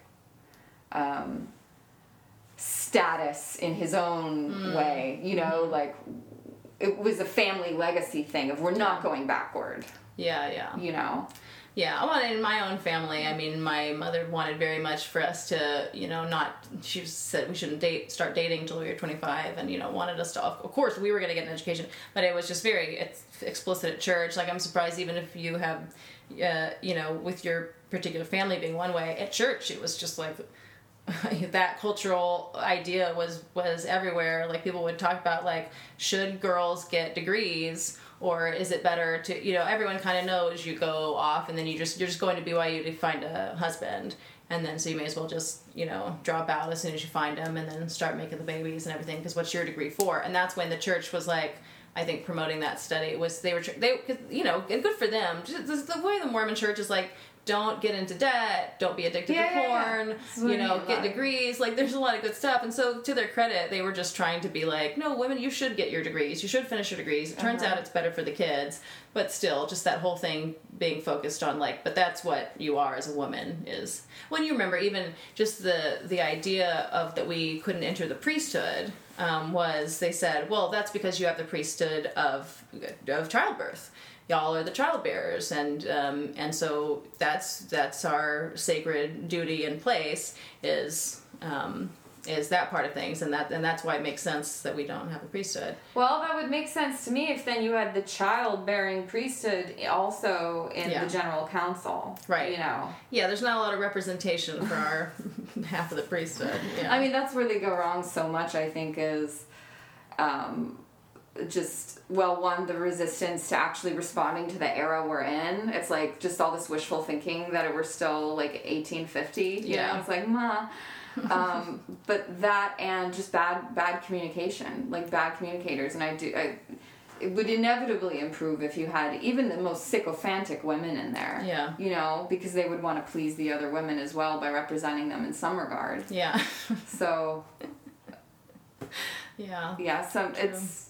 um, status in his own mm. way. You know, mm-hmm. like it was a family legacy thing of we're not going backward. Yeah, yeah. You know, Yeah, I wanted in my own family, I mean, my mother wanted very much for us to, you know, not. She said we shouldn't date, start dating until we were twenty five, and you know, wanted us to. Of course, we were going to get an education, but it was just very explicit at church. Like, I'm surprised even if you have, uh, you know, with your particular family being one way at church, it was just like that cultural idea was was everywhere like people would talk about like should girls get degrees or is it better to you know everyone kind of knows you go off and then you just you're just going to BYU to find a husband. And then so you may as well just you know drop out as soon as you find him and then start making the babies and everything because what's your degree for? And that's when the church was like I think promoting that study was they were they you know and good for them. Just the way the Mormon church is like don't get into debt don't be addicted Yeah, to yeah, yeah. porn what you know get degrees like there's a lot of good stuff. And so to their credit they were just trying to be like no women you should get your degrees. You should finish your degrees. It turns Uh-huh. out it's better for the kids. But still just that whole thing being focused on like but that's what you are as a woman is. When you remember even just the the idea of that we couldn't enter the priesthood um, was they said well that's because you have the priesthood of of childbirth y'all are the child bearers and um, and so that's that's our sacred duty in place is um, is that part of things and that and that's why it makes sense that we don't have a priesthood Well, that would make sense to me if then you had the childbearing priesthood also in Yeah. the general council. Right. You know. yeah there's not a lot of representation for our half of the priesthood yeah I mean, that's where they go wrong so much, I think, is um, just, well, one, the resistance to actually responding to the era we're in. It's like just all this wishful thinking that it we're still like 1850. You Yeah. know, it's like, ma. um, but that and just bad bad communication, like bad communicators. And I do, I, it would inevitably improve if you had even the most sycophantic women in there. Yeah. You know, because they would want to please the other women as well by representing them in some regard. yeah So yeah yeah, So it's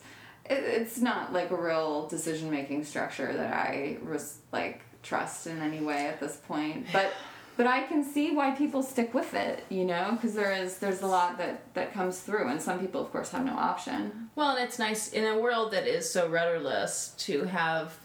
it, it's not like a real decision making structure that I res, like trust in any way at this point. But but I can see why people stick with it, you know, because there is there's a lot that that comes through, and some people, of course, have no option. Well, and it's nice in a world that is so rudderless to have,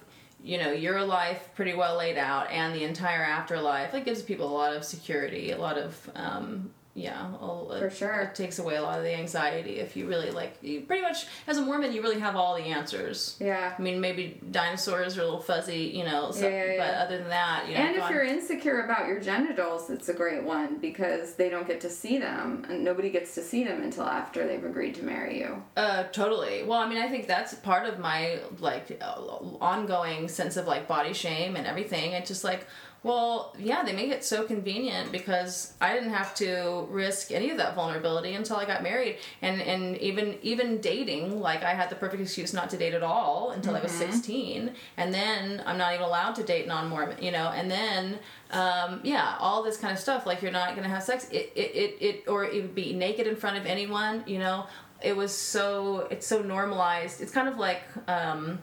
you know, your life pretty well laid out and the entire afterlife. It gives people a lot of security, a lot of, um, yeah, a- For sure. It takes away a lot of the anxiety if you really like. You pretty much, as a Mormon, you really have all the answers. Yeah. I mean, maybe dinosaurs are a little fuzzy, you know, so, Yeah, yeah, but other than that, you know, And if you're insecure about your genitals, it's a great one because they don't get to see them, and nobody gets to see them until after they've agreed to marry you. Uh, totally. Well, I mean, I think that's part of my like uh, ongoing sense of like body shame and everything. It's just like, well, yeah, they make it so convenient because I didn't have to risk any of that vulnerability until I got married, and and even even dating, like I had the perfect excuse not to date at all until I was sixteen, and then I'm not even allowed to date non-Mormon, you know, and then. Um, yeah, all this kind of stuff. Like you're not gonna have sex, it, it, it, it or even be naked in front of anyone. You know, it was so it's so normalized. It's kind of like um,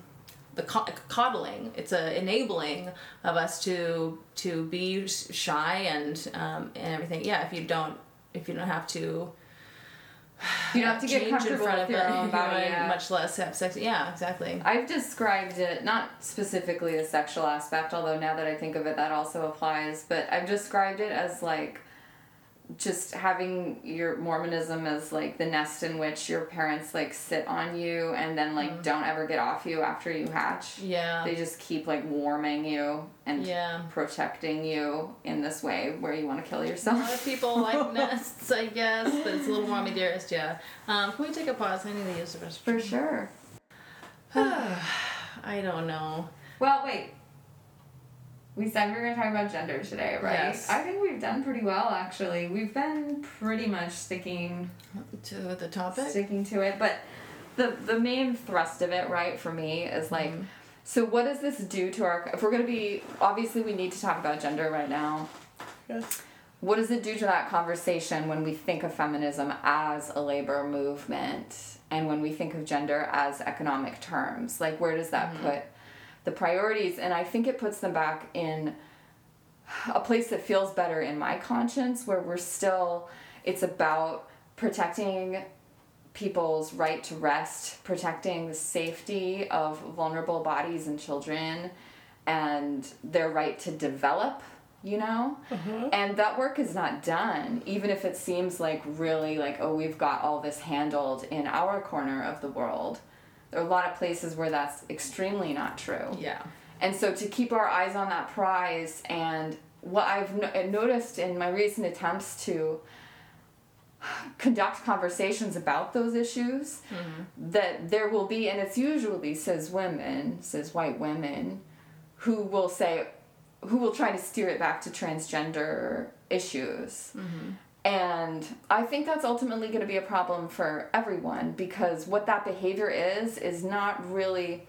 the coddling. It's a enabling of us to to be shy and um, and everything. Yeah, if you don't if you don't have to. You don't have to get comfortable in front of your own body. yeah. much less have sex. Yeah, exactly. I've described it not specifically the sexual aspect, although now that I think of it, that also applies. But I've described it as like just having your Mormonism as like the nest in which your parents like sit on you and then like don't ever get off you after you hatch. Yeah. They just keep like warming you and Yeah. protecting you in this way where you want to kill yourself. A lot of people like nests, I guess, but it's a little more me dearest, yeah. Um, can we take a pause? I need to use the restroom. For sure. I don't know. Well, wait. We said we were going to talk about gender today, right? Yes. I think we've done pretty well, actually. We've been pretty much sticking To the topic. sticking to it, but the the main thrust of it, right, for me is like, Mhm. so what does this do to our? If we're going to be obviously, we need to talk about gender right now. Yes. What does it do to that conversation when we think of feminism as a labor movement and when we think of gender as economic terms? Like, where does that put the priorities? And I think it puts them back in a place that feels better in my conscience, where we're still, it's about protecting people's right to rest, protecting the safety of vulnerable bodies and children, and their right to develop, you know? Mm-hmm. And that work is not done, even if it seems like really like, oh, we've got all this handled in our corner of the world. There are a lot of places where that's extremely not true. Yeah. And so to keep our eyes on that prize, and what I've no- uh, noticed in my recent attempts to conduct conversations about those issues, mm-hmm. that there will be, and it's usually says women, says white women, who will say, who will try to steer it back to transgender issues. Mm-hmm. And I think that's ultimately going to be a problem for everyone because what that behavior is is not really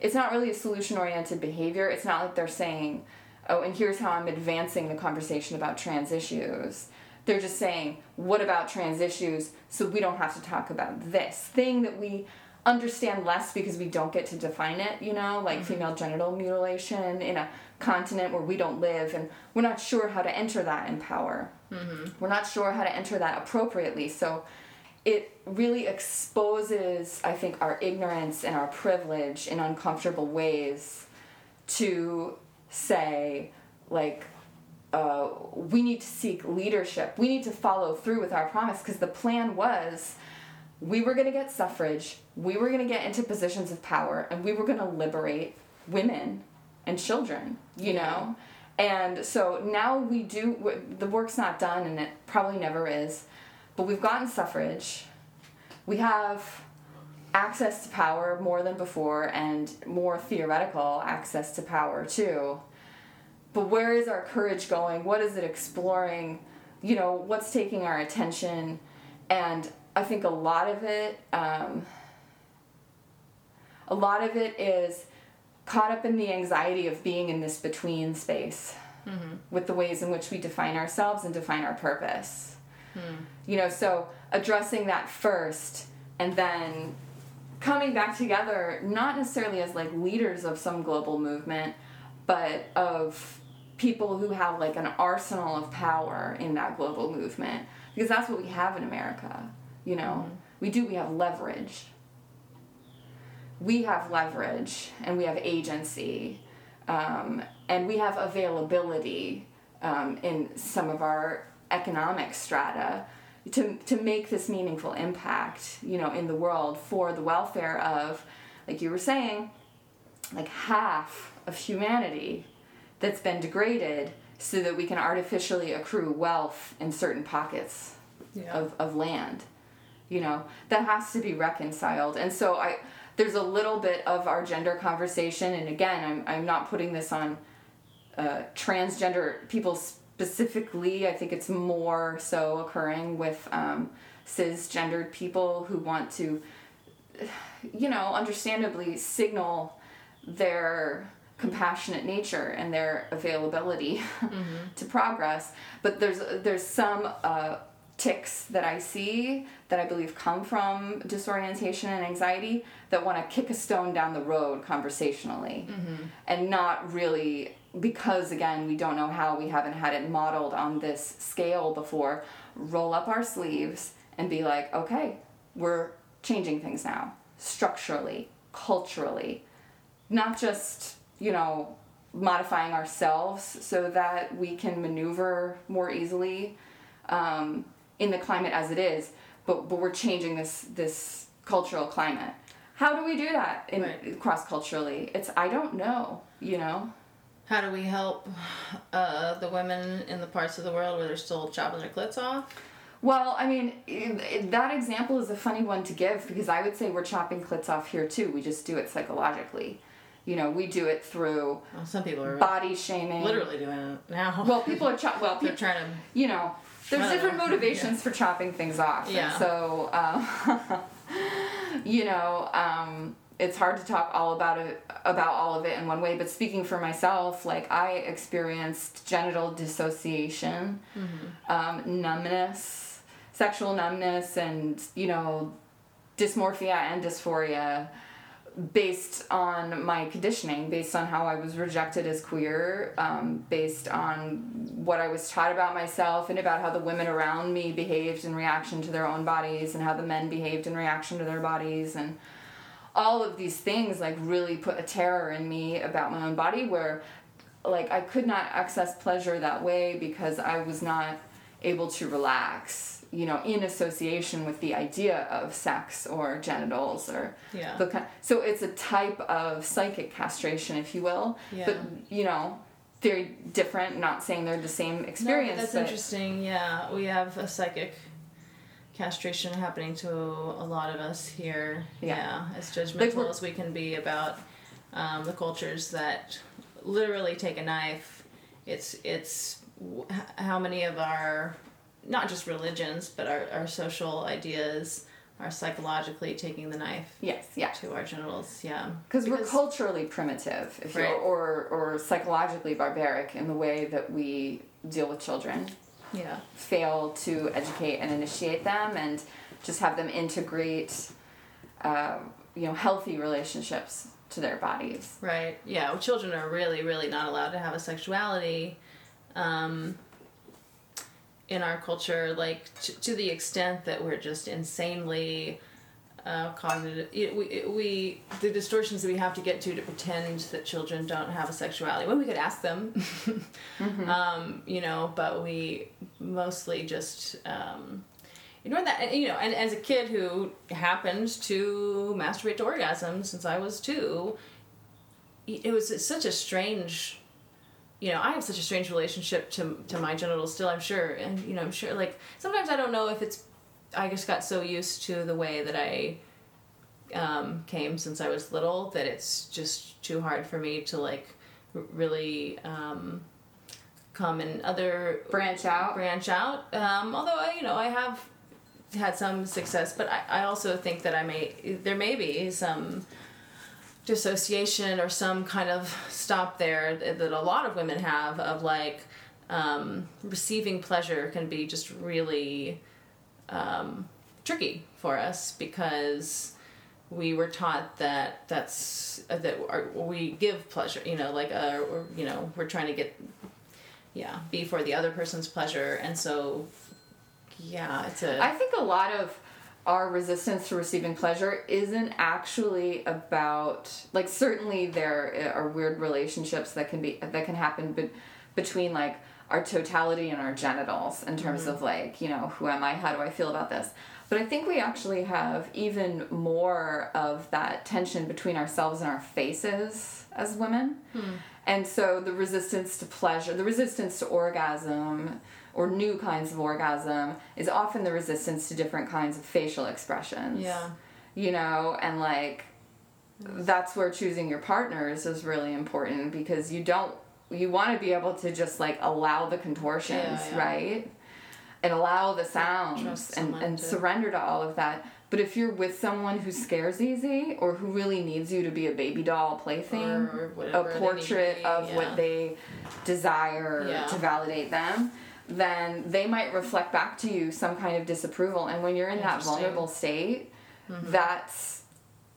it's not really a solution oriented behavior. It's not like they're saying, "Oh, and here's how I'm advancing the conversation about trans issues." They're just saying, "What about trans issues so we don't have to talk about this thing that we understand less because we don't get to define it, you know, like mm-hmm. female genital mutilation in a continent where we don't live and we're not sure how to enter that in power. We're not sure how to enter that appropriately. So it really exposes, I think, our ignorance and our privilege in uncomfortable ways to say, like, uh, we need to seek leadership. We need to follow through with our promise because the plan was we were going to get suffrage, we were going to get into positions of power, and we were going to liberate women and children, you Yeah. know? And so now we do, the work's not done, and it probably never is, but we've gotten suffrage. We have access to power more than before, and more theoretical access to power, too. But where is our courage going? What is it exploring? You know, what's taking our attention? And I think a lot of it, um, a lot of it is caught up in the anxiety of being in this between space mm-hmm. with the ways in which we define ourselves and define our purpose. Hmm. You know, so addressing that first and then coming back together, not necessarily as like leaders of some global movement, but of people who have like an arsenal of power in that global movement. Because that's what we have in America. You know, mm-hmm. we do, we have leverage. We have leverage and we have agency um, and we have availability um, in some of our economic strata to, to make this meaningful impact, you know, in the world for the welfare of, like you were saying, like half of humanity that's been degraded so that we can artificially accrue wealth in certain pockets Yeah. of, of land you know that has to be reconciled and so i there's a little bit of our gender conversation and again i'm, I'm not putting this on uh, transgender people specifically. I think it's more so occurring with um, cisgendered people who want to you know understandably signal their compassionate nature and their availability to progress. But there's there's some uh, ticks that I see that I believe come from disorientation and anxiety that want to kick a stone down the road conversationally. And not really because again we don't know how we haven't had it modeled on this scale before roll up our sleeves and be like okay we're changing things now structurally culturally. Not just you know modifying ourselves so that we can maneuver more easily um, in the climate as it is, but but we're changing this this cultural climate. How do we do that in Right. cross culturally? It's I don't know. You know. How do we help uh, the women in the parts of the world where they're still chopping their clits off? Well, I mean, that example is a funny one to give because I would say we're chopping clits off here too. We just do it psychologically. You know, we do it through Well, some people are body shaming. literally doing it now. Well, people are cho- well, they're trying to. you know, there's different motivations for chopping things off. Yeah. And so, um, you know, um, it's hard to talk all about it about all of it in one way. But speaking for myself, like I experienced genital dissociation, um, numbness, sexual numbness, and you know, dysmorphia and dysphoria based on my conditioning, based on how I was rejected as queer, um, based on what I was taught about myself and about how the women around me behaved in reaction to their own bodies and how the men behaved in reaction to their bodies. And all of these things like really put a terror in me about my own body where like I could not access pleasure that way because I was not able to relax, you know, in association with the idea of sex or genitals or Yeah. the kind. So it's a type of psychic castration, if you will. Yeah. But you know, they're different. Not saying they're the same experience. No, that's but interesting. Yeah, we have a psychic castration happening to a lot of us here. Yeah. as judgmental Like as we can be about um, the cultures that literally take a knife. It's it's how many of our not just religions but our, our social ideas are psychologically taking the knife Yes, yeah. to our genitals. Yeah, Because we're culturally primitive, if Right. you or or psychologically barbaric in the way that we deal with children. yeah. fail to educate and initiate them and just have them integrate uh, you know healthy relationships to their bodies Right. Yeah. Well, children are really, really not allowed to have a sexuality. Um, in our culture, like to, to the extent that we're just insanely uh, cognitive, it, we, it, we the distortions that we have to get to to pretend that children don't have a sexuality. Well, we could ask them, um, you know, but we mostly just um, ignore that. And, you know, and as a kid who happened to masturbate to orgasm since I was two, it was such a strange you know i have such a strange relationship to to my genitals still i'm sure and you know i'm sure like sometimes i don't know if it's i just got so used to the way that i um, came since i was little that it's just too hard for me to like r- really um, come and other branch out branch out. Um, although I, you know, I have had some success, but I, I also think that I may there may be some dissociation or some kind of stop there that a lot of women have of like um, receiving pleasure can be just really um, tricky for us because we were taught that that's uh, that our, we give pleasure you know like uh, or, you know we're trying to get yeah be for the other person's pleasure. And so yeah it's a i think a lot of our resistance to receiving pleasure isn't actually about like certainly there are weird relationships that can be that can happen be, between like our totality and our genitals in terms mm-hmm. of like you know who am i? How do i feel about this? But i think we actually have even more of that tension between ourselves and our faces as women. Hmm. And so the resistance to pleasure the resistance to orgasm or new kinds of orgasm is often the resistance to different kinds of facial expressions yeah you know and like that's where choosing your partners is really important because you don't you want to be able to just like allow the contortions Yeah, yeah. right and allow the sounds and, and to- surrender to all of that but if you're with someone who scares easy or who really needs you to be a baby doll plaything Or a portrait to of yeah. what they desire Yeah. to validate them then they might reflect back to you some kind of disapproval and when you're in that. Mm-hmm. vulnerable state that's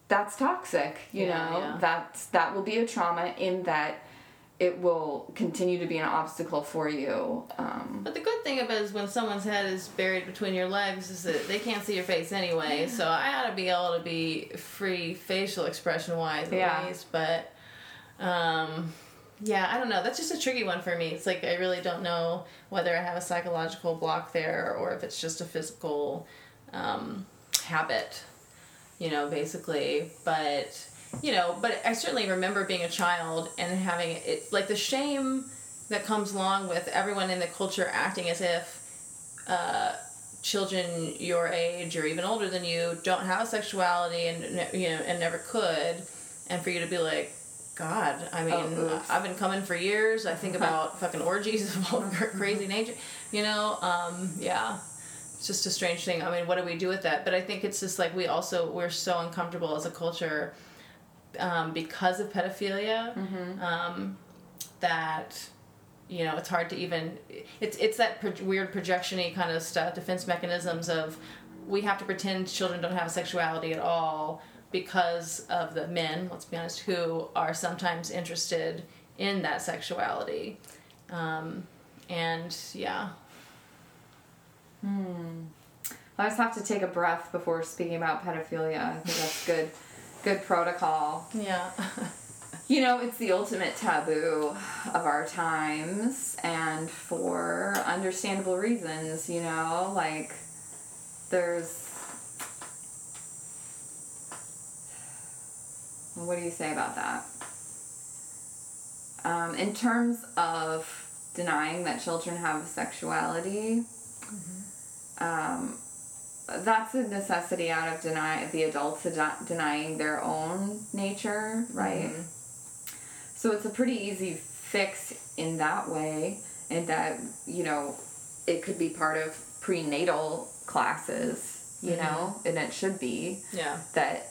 that's toxic you Yeah, know yeah. that's that will be a trauma in that it will continue to be an obstacle for you um, But the good thing about it is when someone's head is buried between your legs is that they can't see your face anyway. So I ought to be able to be free facial expression wise at Yeah. least. But um, yeah, I don't know. That's just a tricky one for me. It's like I really don't know whether I have a psychological block there or if it's just a physical um, habit. You know, basically. But you know, but I certainly remember being a child and having it like the shame that comes along with everyone in the culture acting as if uh, children your age or even older than you don't have a sexuality and you know and never could, and for you to be like, God, I mean, Oh. I've been coming for years. I think about fucking orgies of all crazy nature. You know, um, yeah. It's just a strange thing. I mean, what do we do with that? But I think it's just like we also we're so uncomfortable as a culture um, because of pedophilia um, that you know it's hard to even it's it's that pro- weird projection-y kind of stuff defense mechanisms of we have to pretend children don't have sexuality at all because of the men let's be honest who are sometimes interested in that sexuality um, and yeah I just have to take a breath before speaking about pedophilia. I think that's good, good protocol. yeah You know, it's the ultimate taboo of our times, and for understandable reasons. You know, like there's. What do you say about that? Um, in terms of denying that children have sexuality, um, that's a necessity out of deny the adults de- denying their own nature, right? So it's a pretty easy fix in that way, and that you know it could be part of prenatal classes, you know, and it should be yeah that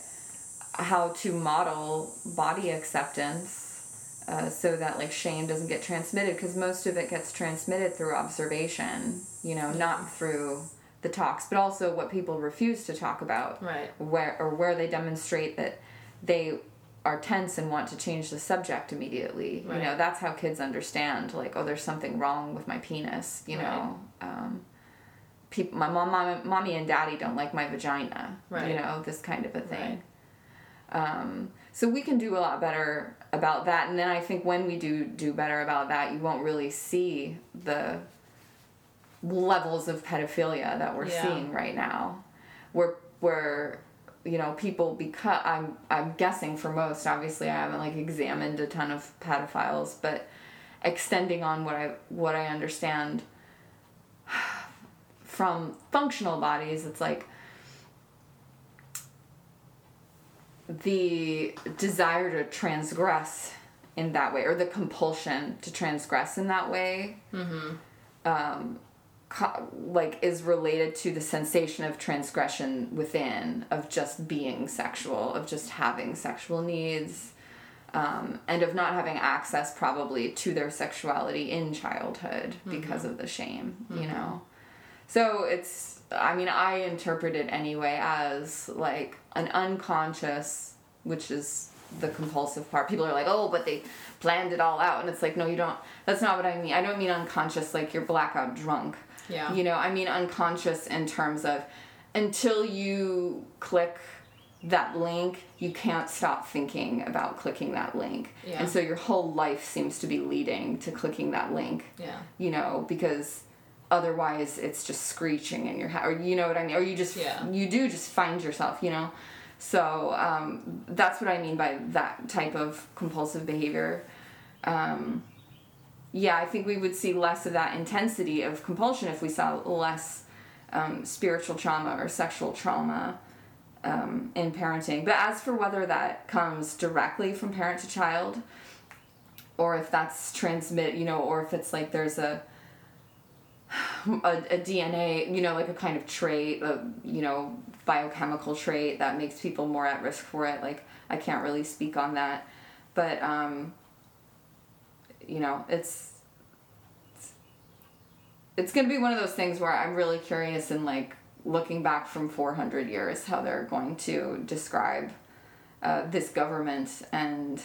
how to model body acceptance uh, so that like shame doesn't get transmitted because most of it gets transmitted through observation you know not through the talks but also what people refuse to talk about. Right. Where or where they demonstrate that they are tense and want to change the subject immediately. You know that's how kids understand like oh there's something wrong with my penis you know? Um, peop my mom, mom mommy and daddy don't like my vagina Right. you know this kind of a thing. Right. Um, so we can do a lot better about that and then i think when we do do better about that you won't really see the levels of pedophilia that we're Yeah. seeing right now where where you know people because i'm i'm guessing for most obviously i haven't like examined a ton of pedophiles but extending on what i what i understand from functional bodies it's like the desire to transgress in that way or the compulsion to transgress in that way um, co- like is related to the sensation of transgression within of just being sexual of just having sexual needs um, and of not having access probably to their sexuality in childhood because of the shame you know? So it's i mean i interpret it anyway as like an unconscious which is the compulsive part. People are like oh but they planned it all out. And it's like no you don't. That's not what i mean. I don't mean unconscious like you're blackout drunk. Yeah. you know i mean unconscious in terms of until you click that link you can't stop thinking about clicking that link. Yeah. and so your whole life seems to be leading to clicking that link. Yeah. You know, because otherwise it's just screeching in your head, or you know what I mean, or you just Yeah. you do just find yourself, you know. So um, that's what I mean by that type of compulsive behavior. Um, yeah, I think we would see less of that intensity of compulsion if we saw less um, spiritual trauma or sexual trauma um, in parenting. But as for whether that comes directly from parent to child, or if that's transmit, you know, or if it's like there's a a, a DNA, you know, like a kind of trait, a you know, biochemical trait that makes people more at risk for it. Like I can't really speak on that, but um, you know, it's it's, it's going to be one of those things where I'm really curious in like looking back from 400 years how they're going to describe uh, this government and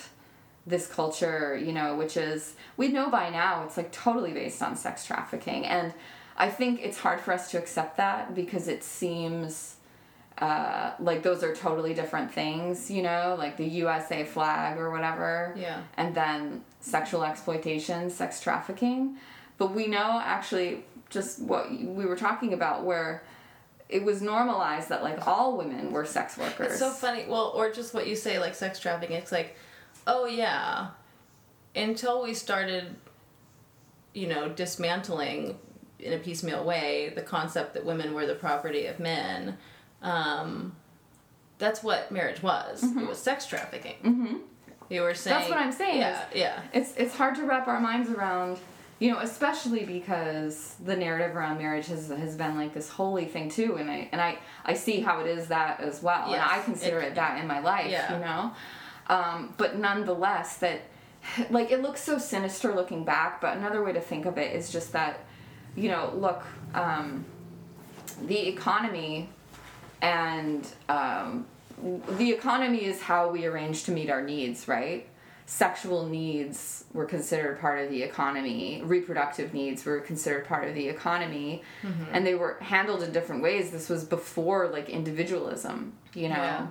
this culture, you know, which is, we know by now it's like totally based on sex trafficking. And I think it's hard for us to accept that because it seems uh, like those are totally different things, you know, like the USA flag or whatever. Yeah. And then sexual exploitation, sex trafficking. But we know actually just what we were talking about where it was normalized that like all women were sex workers. It's so funny. Well, or just what you say, like sex trafficking. It's like, oh yeah, until we started, you know, dismantling in a piecemeal way the concept that women were the property of men. Um, that's what marriage was. It was sex trafficking. Mm-hmm. You were saying That's what I'm saying. Yeah, is yeah. It's it's hard to wrap our minds around, you know, especially because the narrative around marriage has has been like this holy thing too, and I and I I see how it is that as well, and I consider it- it, that in my life, Yeah. you know, um, but nonetheless that. Like it looks so sinister looking back, but another way to think of it is just that, you know, look, um, the economy and um, the economy is how we arrange to meet our needs, right? Sexual needs were considered part of the economy. Reproductive needs were considered part of the economy, and they were handled in different ways. This was before like individualism, you know. Yeah.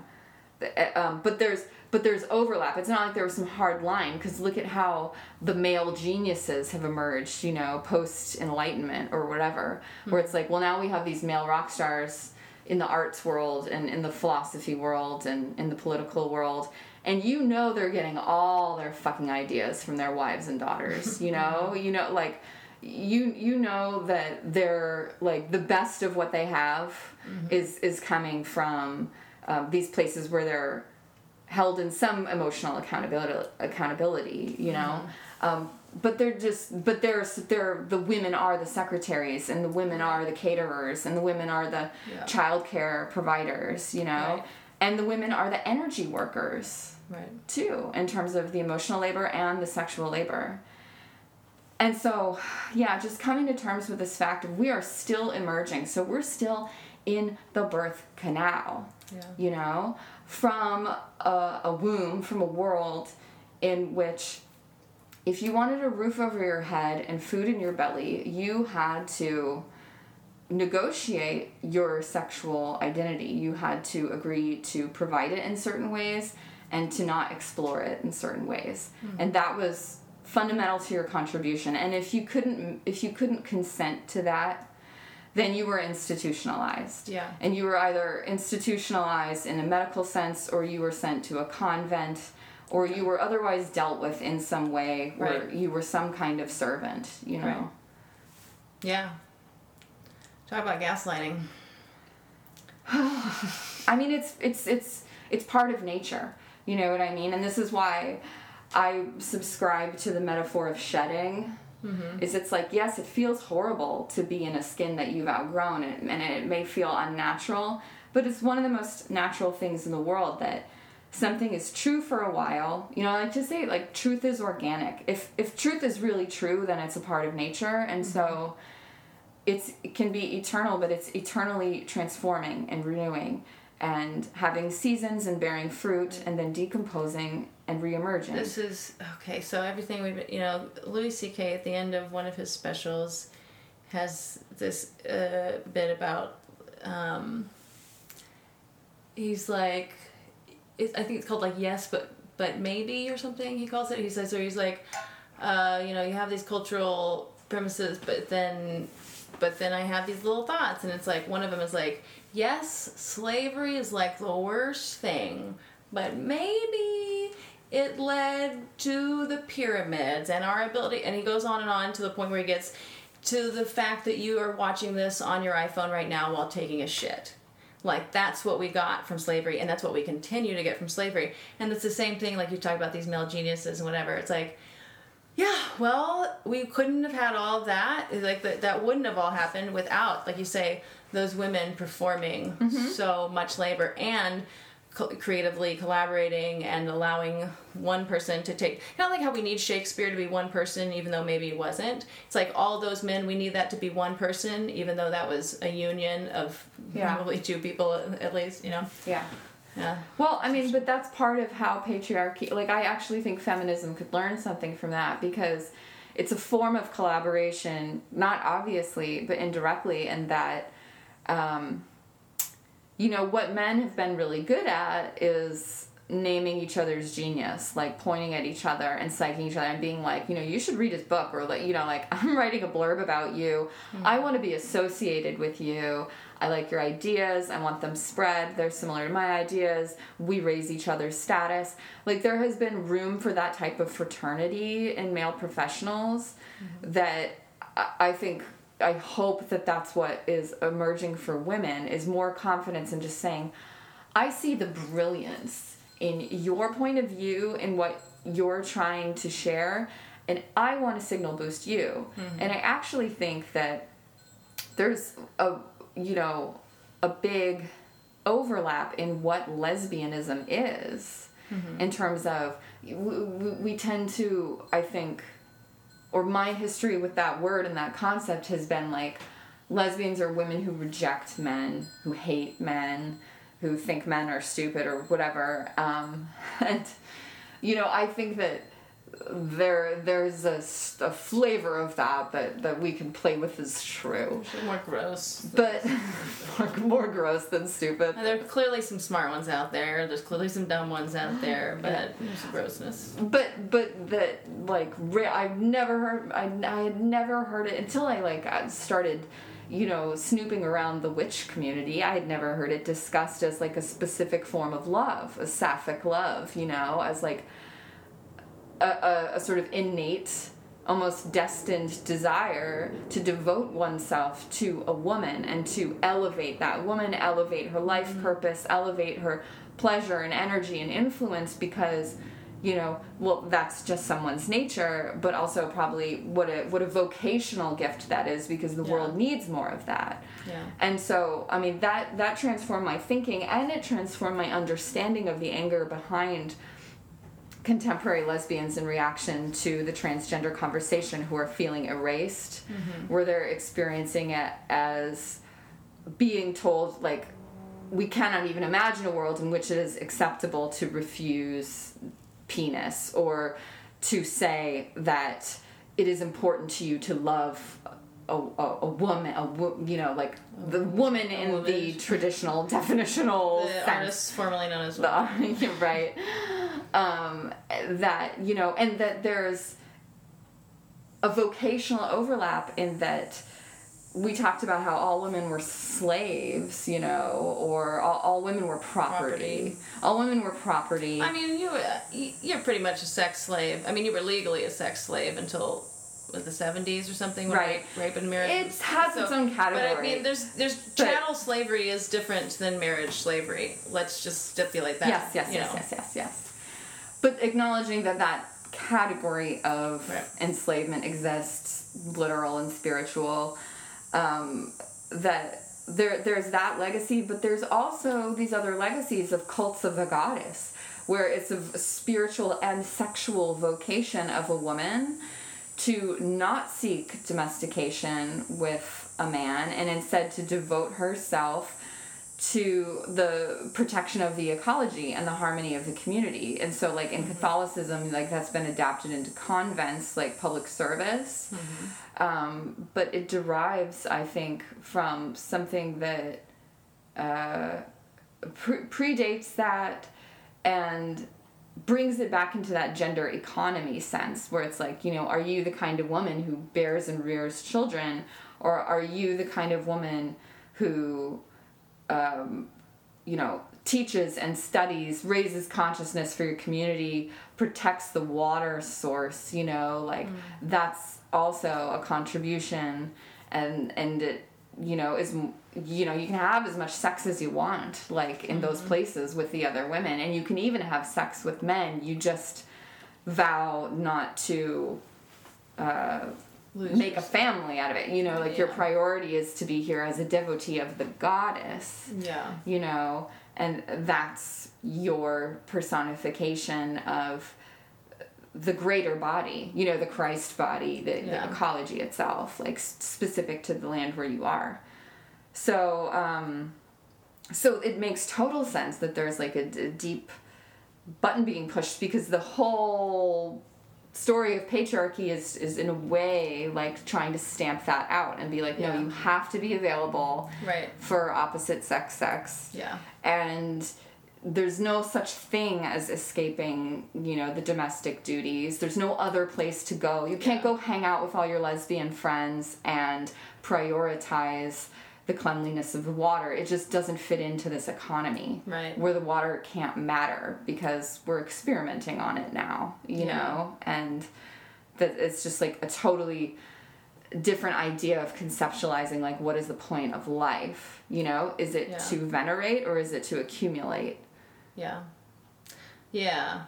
Uh, Um, but there's but there's overlap. It's not like there was some hard line because look at how the male geniuses have emerged, you know, post enlightenment or whatever, where it's like, well, now we have these male rock stars in the arts world and in the philosophy world and in the political world. And you know they're getting all their fucking ideas from their wives and daughters, you know? you know, like you you know that they're like the best of what they have is is coming from um, these places where they're held in some emotional accountability accountability you know? Um, but they're just but there's they're the women are the secretaries and the women are the caterers and the women are the Yeah. childcare providers you know? Right. and the women are the energy workers Right. too in terms of the emotional labor and the sexual labor. And so yeah just coming to terms with this fact we are still emerging. So we're still in the birth canal Yeah. you know from a, a womb from a world in which if you wanted a roof over your head and food in your belly you had to negotiate your sexual identity. You had to agree to provide it in certain ways and to not explore it in certain ways. Hmm. And that was fundamental to your contribution. And if you couldn't if you couldn't consent to that, then you were institutionalized. Yeah. And you were either institutionalized in a medical sense or you were sent to a convent or you were otherwise dealt with in some way where Right. you were some kind of servant, you know. Right. Yeah. Talk about gaslighting. I mean, it's it's it's it's part of nature. You know what I mean? And this is why I subscribe to the metaphor of shedding. Mm-hmm. Is it's like yes, it feels horrible to be in a skin that you've outgrown, and, and it may feel unnatural, but it's one of the most natural things in the world that something is true for a while. You know, I like to say like truth is organic. If if truth is really true, then it's a part of nature, and so mm-hmm. it's it can be eternal, but it's eternally transforming and renewing and having seasons and bearing fruit and then decomposing and reemerging. This is okay. So everything we've you know Louis C.K. at the end of one of his specials has this uh, bit about um, he's like it, I think it's called like yes but but maybe or something he calls it. He says so he's like uh, you know you have these cultural premises but then but then I have these little thoughts and it's like one of them is like yes slavery is like the worst thing but maybe it led to the pyramids and our ability and he goes on and on to the point where he gets to the fact that you are watching this on your iphone right now while taking a shit. Like that's what we got from slavery and that's what we continue to get from slavery. And it's the same thing like you talk about these male geniuses and whatever. It's like yeah, well, we couldn't have had all that. Like that, that wouldn't have all happened without, like you say, those women performing mm-hmm. so much labor. And co- creatively collaborating and allowing one person to take. Kind of like how we need Shakespeare to be one person, even though maybe he wasn't. It's like all those men, we need that to be one person, even though that was a union of Yeah. probably two people at least. You know. yeah. Yeah. Well, I mean, but that's part of how patriarchy, like, I actually think feminism could learn something from that because it's a form of collaboration, not obviously, but indirectly, and that, um, you know, what men have been really good at is naming each other's genius, like pointing at each other and psyching each other and being like, you know, you should read his book, or like, you know, like, I'm writing a blurb about you. Mm-hmm. I want to be associated with you. I like your ideas. I want them spread. They're similar to my ideas. We raise each other's status. Like, there has been room for that type of fraternity in male professionals mm-hmm. that I I think. I hope that that's what is emerging for women is more confidence in just saying, I see the brilliance in your point of view and what you're trying to share and I want to signal boost you. Mm-hmm. And I actually think that there's a you know a big overlap in what lesbianism is mm-hmm. in terms of we, we tend to I think or my history with that word and that concept has been like lesbians are women who reject men, who hate men, who think men are stupid or whatever. Um, and you know, I think that there there's a, a, flavor of that that that we can play with is true, More gross. but more, more gross than stupid. And there are clearly some smart ones out there. There's clearly some dumb ones out there, but there's grossness. but but that like re- I've never heard I, I had never heard it until I like uh, started you know snooping around the witch community I had never heard it discussed as like a specific form of love a sapphic love you know as like a, a, a sort of innate almost destined desire to devote oneself to a woman and to elevate that woman elevate her life mm-hmm. purpose elevate her pleasure and energy and influence because you know well that's just someone's nature but also probably what a what a vocational gift that is because the Yeah. world needs more of that Yeah. and so i mean that that transformed my thinking and it transformed my understanding of the anger behind contemporary lesbians in reaction to the transgender conversation who are feeling erased mm-hmm. where they're experiencing it as being told like we cannot even imagine a world in which it is acceptable to refuse penis or to say that it is important to you to love a, a, a woman a wo- you know like the woman in the traditional definitional The sense artist formerly known as the you're right um, that you know and that there's a vocational overlap in that we talked about how all women were slaves you know or all, all women were property. Property. all women were property I mean, you you're pretty much a sex slave. I mean, you were legally a sex slave until the 70s or something. Right. Rape, rape and marriage. It has its own category But I mean, there's there's But- chattel slavery is different than marriage slavery. Let's just stipulate that. yes yes yes yes yes yes but acknowledging that that category of Right. enslavement exists literal and spiritual um, that there there's that legacy but there's also these other legacies of cults of the goddess where it's a spiritual and sexual vocation of a woman to not seek domestication with a man and instead to devote herself to the protection of the ecology and the harmony of the community. And so like in Catholicism, like that's been adapted into convents, like public service. Um, but it derives, I think, from something that uh, pre- predates that and brings it back into that gender economy sense where it's like, you know, are you the kind of woman who bears and rears children? Or are you the kind of woman who um, you know, teaches and studies, raises consciousness for your community, protects the water source, you know, like that's also a contribution and and it you know is you know you can have as much sex as you want like in those places with the other women and you can even have sex with men. You just vow not to uh, Lose make a family out of it. You know like your priority is to be here as a devotee of the goddess. Yeah. you know and that's your personification of the greater body you know the christ body the, Yeah. the ecology itself like specific to the land where you are so um so it makes total sense that there's like a deep button being pushed because the whole story of patriarchy is is in a way like trying to stamp that out and be like Yeah. no you have to be available Right. for opposite sex sex Yeah. and there's no such thing as escaping you know the domestic duties. There's no other place to go. You can't go hang out with all your lesbian friends and prioritize the cleanliness of the water. It just doesn't fit into this economy Right. where the water can't matter because we're experimenting on it now you Yeah. know? And that it's just like a totally different idea of conceptualizing like what is the point of life you know? Is it Yeah. to venerate or is it to accumulate Yeah. Yeah.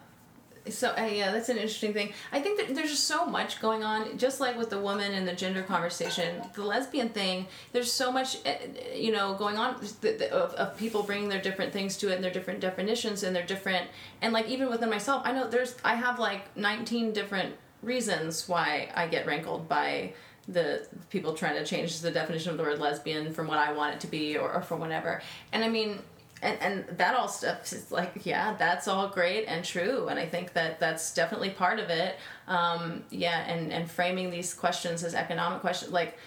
so uh, yeah, that's an interesting thing. I think that there's just so much going on, just like with the woman and the gender conversation, the lesbian thing. There's so much, uh, you know, going on of, of people bringing their different things to it and their different definitions and their different, and like even within myself, I know there's I have like 19 different reasons why I get rankled by the people trying to change the definition of the word lesbian from what I want it to be or, or from whatever. And I mean, and and that all stuff is like yeah that's all great and true. And i think that that's definitely part of it. Um, yeah and and framing these questions as economic questions like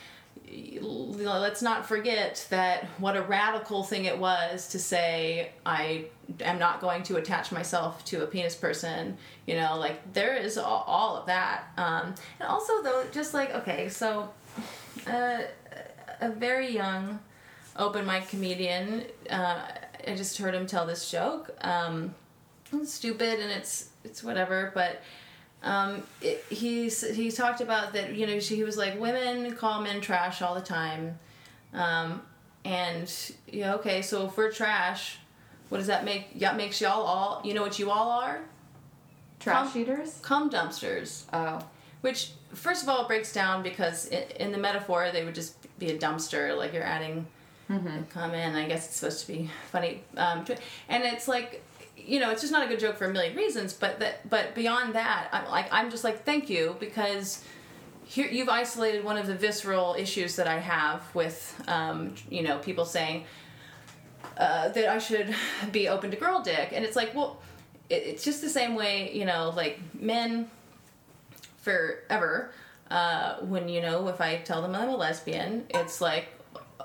let's not forget that what a radical thing it was to say i am not going to attach myself to a penis person you know like there is all, all of that. Um, and also though just like okay so uh, a very young open mic comedian uh, I just heard him tell this joke. Um, it's stupid and it's it's whatever, but um, it, he's he talked about that. You know, he was like, women call men trash all the time, um, and yeah, okay, so if we're trash, what does that make? Yeah, makes y'all all. You know what you all are? Trash cum, eaters. Cum dumpsters. Oh. Which first of all breaks down because in the metaphor they would just be a dumpster, like you're adding mm-hmm. come in. I guess it's supposed to be funny, um, and it's like you know, it's just not a good joke for a million reasons. But that, but beyond that, I'm like, I'm just like, thank you because here you've isolated one of the visceral issues that I have with, um, you know, people saying uh, that I should be open to girl dick, and it's like, well, it, it's just the same way, you know, like men forever. Uh, when you know, if I tell them I'm a lesbian, it's like,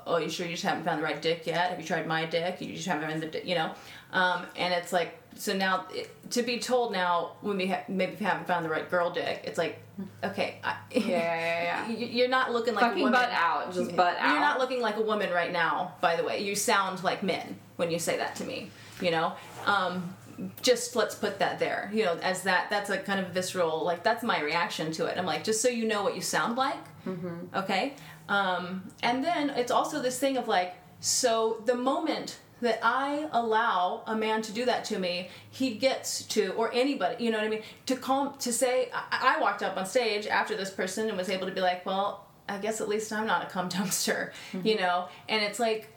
oh, you sure you just haven't found the right dick yet? Have you tried my dick? You just haven't found the dick, you know? Um, and it's like, so now it, to be told now when we ha- maybe haven't found the right girl dick, it's like, okay, I, yeah, yeah, yeah, you're not looking like Fucking a woman. butt out, just butt out. You're not looking like a woman right now. By the way, you sound like men when you say that to me. You know, um, just let's put that there. You know, as that that's a kind of visceral like that's my reaction to it. I'm like, just so you know what you sound like. Mm-hmm. Okay. Um, and then it's also this thing of like, so the moment that I allow a man to do that to me, he gets to, or anybody, you know what I mean, to call, to say, I, I walked up on stage after this person and was able to be like, well, I guess at least I'm not a cum dumpster, mm-hmm. you know, and it's like,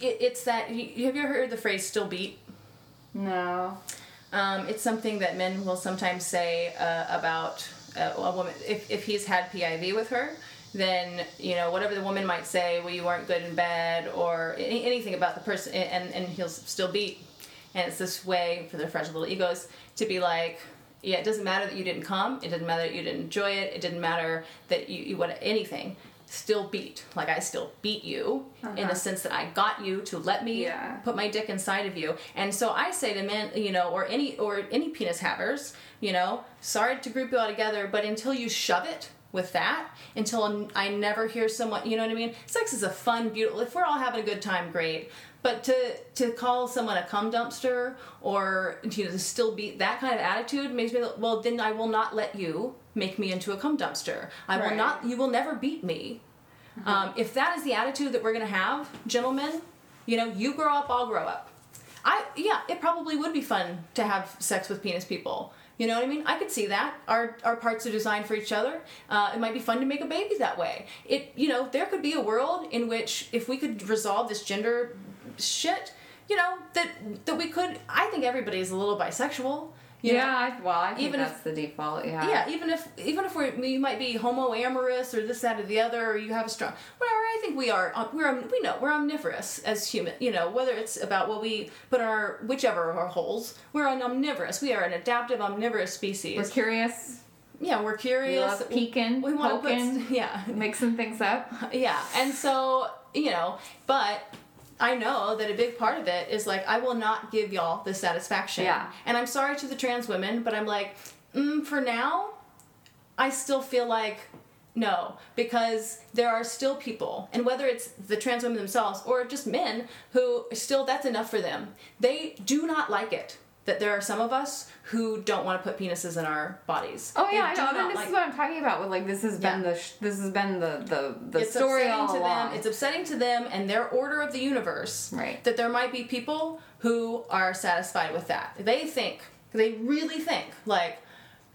it, it's that. Have you ever heard the phrase "still beat"? No. Um, it's something that men will sometimes say uh, about a woman if, if he's had PIV with her then you know whatever the woman might say well you weren't good in bed or any, anything about the person and, and he'll still beat and it's this way for their fragile little egos to be like yeah it doesn't matter that you didn't come. It didn't matter that you didn't enjoy it. It didn't matter that you, you what anything still beat like i still beat you uh-huh. in the sense that i got you to let me yeah. put my dick inside of you and so i say to men you know or any or any penis havers you know sorry to group you all together but until you shove it with that until I never hear someone, you know what I mean? Sex is a fun, beautiful, if we're all having a good time, great. But to, to call someone a cum dumpster or you know, to still beat that kind of attitude makes me, well, then I will not let you make me into a cum dumpster. I right. will not, you will never beat me. Mm-hmm. Um, if that is the attitude that we're going to have, gentlemen, you know, you grow up, I'll grow up. I, yeah, it probably would be fun to have sex with penis people you know what I mean? I could see that. Our our parts are designed for each other. Uh, it might be fun to make a baby that way. It you know there could be a world in which if we could resolve this gender shit, you know that that we could. I think everybody is a little bisexual. You yeah, I, well, I think even that's if, the default. Yeah. Yeah, even if even if we we might be homo amorous or this that or the other, or you have a strong whatever. I think we are uh, we're we know we're omnivorous as human. You know whether it's about what we put our whichever of our holes. We're an omnivorous. We are an adaptive omnivorous species. We're curious. Yeah, we're curious. We love peeking, we, we want to put, yeah, mixing things up. Yeah, and so you know, but I know that a big part of it is like I will not give y'all the satisfaction. Yeah. And I'm sorry to the trans women, but I'm like, mm, for now, I still feel like no, because there are still people, and whether it's the trans women themselves or just men who still that's enough for them. They do not like it that there are some of us who don't want to put penises in our bodies. Oh yeah, I know. And this like, is what I'm talking about. With like this has been the sh- this has been the the the it's story upsetting all to along. them. It's upsetting to them and their order of the universe. Right. That there might be people who are satisfied with that. They think They really think like,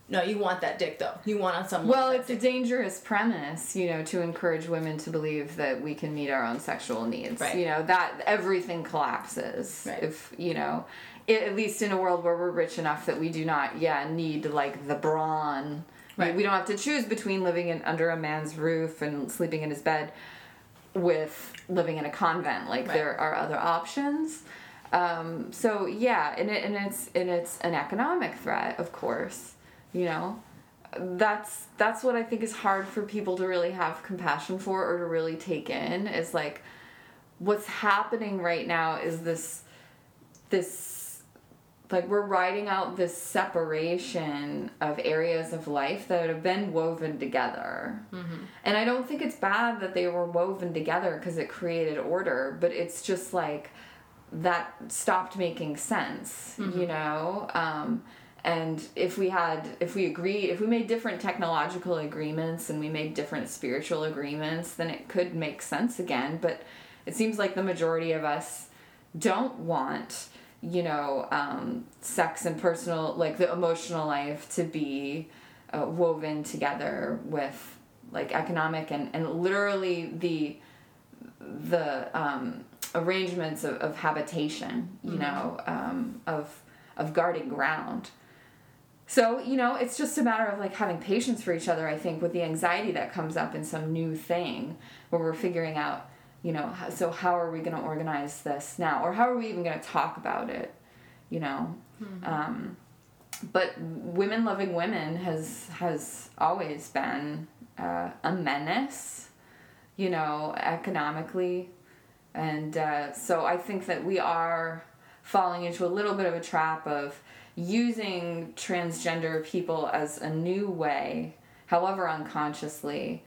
no, you want that dick though. You want on someone. Well, it's a dangerous premise, you know, to encourage women to believe that we can meet our own sexual needs. Right. You know, that everything collapses Right. if, you know, at least in a world where we're rich enough that we do not, yeah, need like the brawn. Right. We don't have to choose between living in under a man's roof and sleeping in his bed with living in a convent. Like Right. there are other options. Um, so yeah, and it, and it's and it's an economic threat, of course. You know, that's that's what I think is hard for people to really have compassion for or to really take in is like what's happening right now is this this like we're riding out this separation of areas of life that have been woven together. And I don't think it's bad that they were woven together because it created order, but it's just like that stopped making sense, you know? Um, and if we had, if we agreed, if we made different technological agreements and we made different spiritual agreements, then it could make sense again. But it seems like the majority of us don't want, you know, um, sex and personal, like the emotional life to be uh, woven together with like economic and, and literally the the um, arrangements of, of habitation, you know, um, of of guarding ground. So you know, it's just a matter of like having patience for each other. I think with the anxiety that comes up in some new thing where we're figuring out, you know, so how are we going to organize this now, or how are we even going to talk about it, you know. Um, but women loving women has has always been uh, a menace, you know, economically, and uh, so I think that we are falling into a little bit of a trap of using transgender people as a new way, however unconsciously,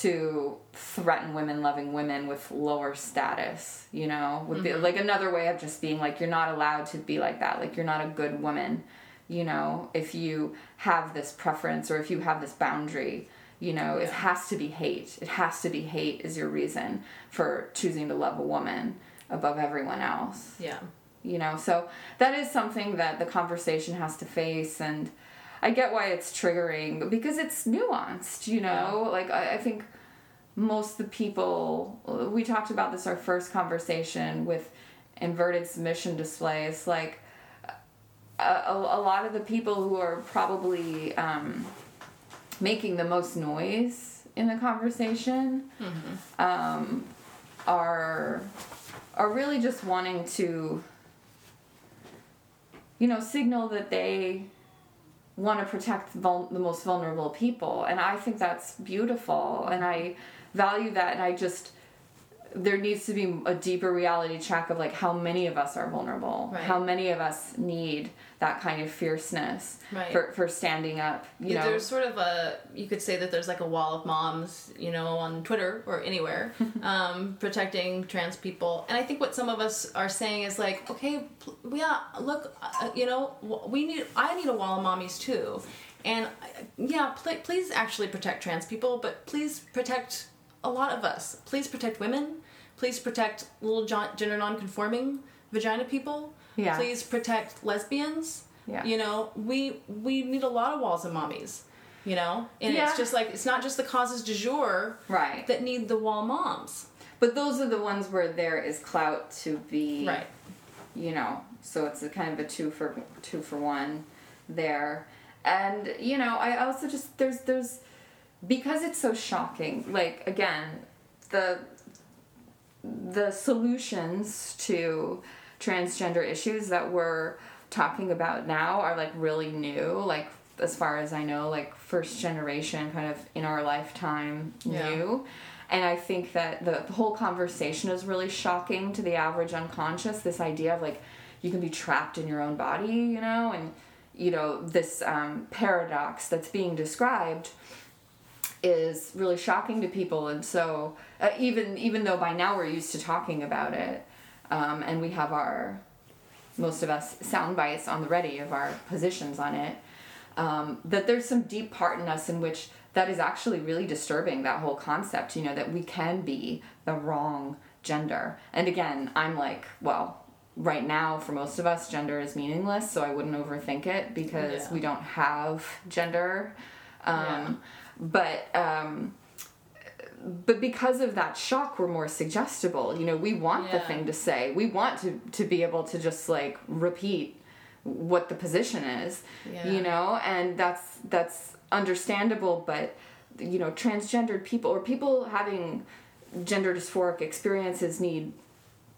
to threaten women loving women with lower status, you know, would be mm-hmm. like another way of just being like, you're not allowed to be like that, like, you're not a good woman, you know, if you have this preference or if you have this boundary. You know, it has to be hate. It has to be hate is your reason for choosing to love a woman above everyone else Yeah. you know so that is something that the conversation has to face and i get why it's triggering because it's nuanced you know? Like I, I think most of the people we talked about this our first conversation with inverted submission displays like a, a, a lot of the people who are probably um, making the most noise in the conversation um, are are really just wanting to you know signal that they want to protect vul- the most vulnerable people and i think that's beautiful and i value that and i just there needs to be a deeper reality check of like how many of us are vulnerable Right. how many of us need that kind of fierceness Right. for, for standing up you Yeah, know there's sort of a you could say that there's like a wall of moms, you know, on Twitter or anywhere, um, protecting trans people. And I think what some of us are saying is like, okay, yeah, look, uh, you know, we need I need a wall of mommies too, and uh, yeah, pl- please actually protect trans people, but please protect a lot of us. Please protect women. Please protect little gender non-conforming vagina people. Yeah. Please protect lesbians. Yeah. You know, we we need a lot of walls of mommies. You know, and Yeah. it's just like it's not just the causes du jour right that need the wall moms. but those are the ones where there is clout to be Right. you know so it's a kind of a two for two for one there and you know i also just there's there's because it's so shocking like again the the solutions to transgender issues that we're talking about now are like really new like as far as i know like first generation kind of in our lifetime Yeah. new and i think that the, the whole conversation is really shocking to the average unconscious this idea of like you can be trapped in your own body you know and you know this um, paradox that's being described is really shocking to people and so uh, even even though by now we're used to talking about it um, and we have our most of us sound bites on the ready of our positions on it um, that there's some deep part in us in which that is actually really disturbing that whole concept you know that we can be the wrong gender and again i'm like well right now for most of us gender is meaningless so i wouldn't overthink it because Yeah. we don't have gender um, Yeah. But um, but because of that shock we're more suggestible you know we want the thing to say we want to to be able to just like repeat what the position is Yeah. you know and that's that's understandable but you know transgendered people or people having gender dysphoric experiences need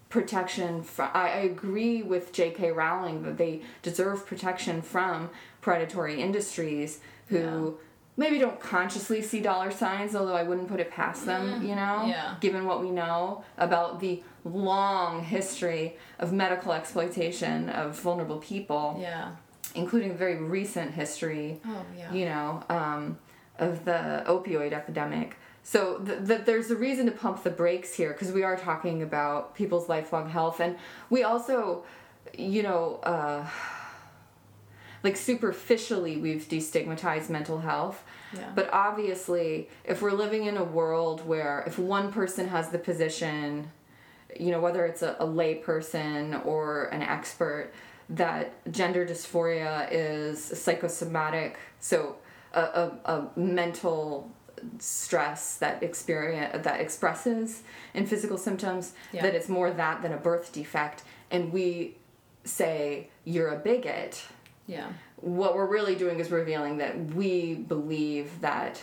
protection from I, I agree with j.k rowling that they deserve protection from predatory industries who Yeah. Maybe don't consciously see dollar signs although i wouldn't put it past them you know Yeah. given what we know about the long history of medical exploitation of vulnerable people Yeah. including very recent history Oh yeah. you know, um, of the opioid epidemic. So th- th- there's a reason to pump the brakes here because we are talking about people's lifelong health, and we also, you know, uh, like superficially we've destigmatized mental health. Yeah. But obviously, if we're living in a world where if one person has the position, you know, whether it's a, a lay person or an expert, that gender dysphoria is psychosomatic, so a, a, a mental stress that experience that expresses in physical symptoms Yeah. that it's more that than a birth defect and we say you're a bigot Yeah. what we're really doing is revealing that we believe that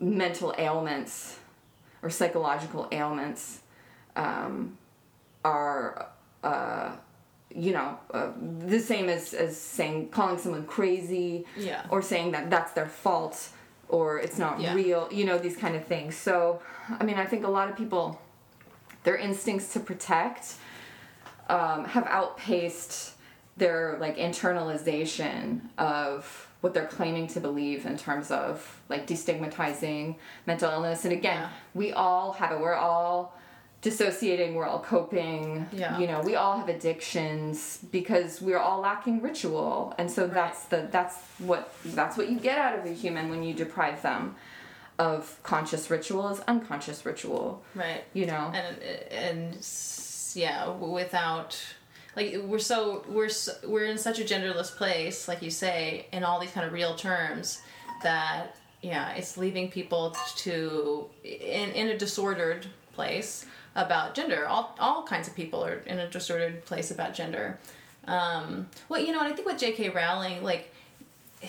mental ailments or psychological ailments um, are uh, you know uh, the same as, as saying calling someone crazy Yeah. or saying that that's their fault or it's not Yeah. real you know these kind of things so i mean i think a lot of people their instincts to protect um, have outpaced their like internalization of what they're claiming to believe in terms of like destigmatizing mental illness. And again Yeah. we all have it. We're all dissociating. We're all coping. Yeah. you know we all have addictions because we're all lacking ritual. And so that's the that's what that's what you get out of a human when you deprive them of conscious ritual is unconscious ritual. Right. you know? And and yeah without like we're so we're so, we're in such a genderless place like you say in all these kind of real terms that yeah it's leaving people to in in a disordered place about gender. All all kinds of people are in a disordered place about gender. Um well you know and i think with jk rowling like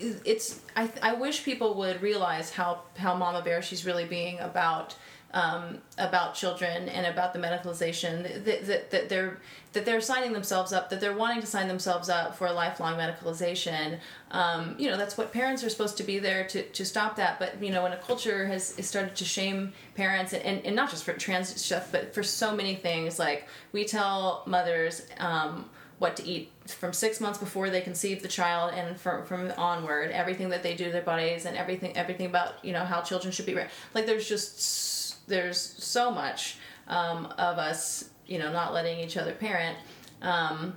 it's I, I wish people would realize how how mama bear she's really being about um, about children and about the medicalization that, that, that they're that they're signing themselves up that they're wanting to sign themselves up for a lifelong medicalization. Um, you know that's what parents are supposed to be there to, to stop that. But you know when a culture has, has started to shame parents and, and, and not just for trans stuff but for so many things like we tell mothers um, what to eat from six months before they conceive the child and from from onward everything that they do to their bodies and everything everything about you know how children should be like there's just s- there's so much um, of us you know not letting each other parent um,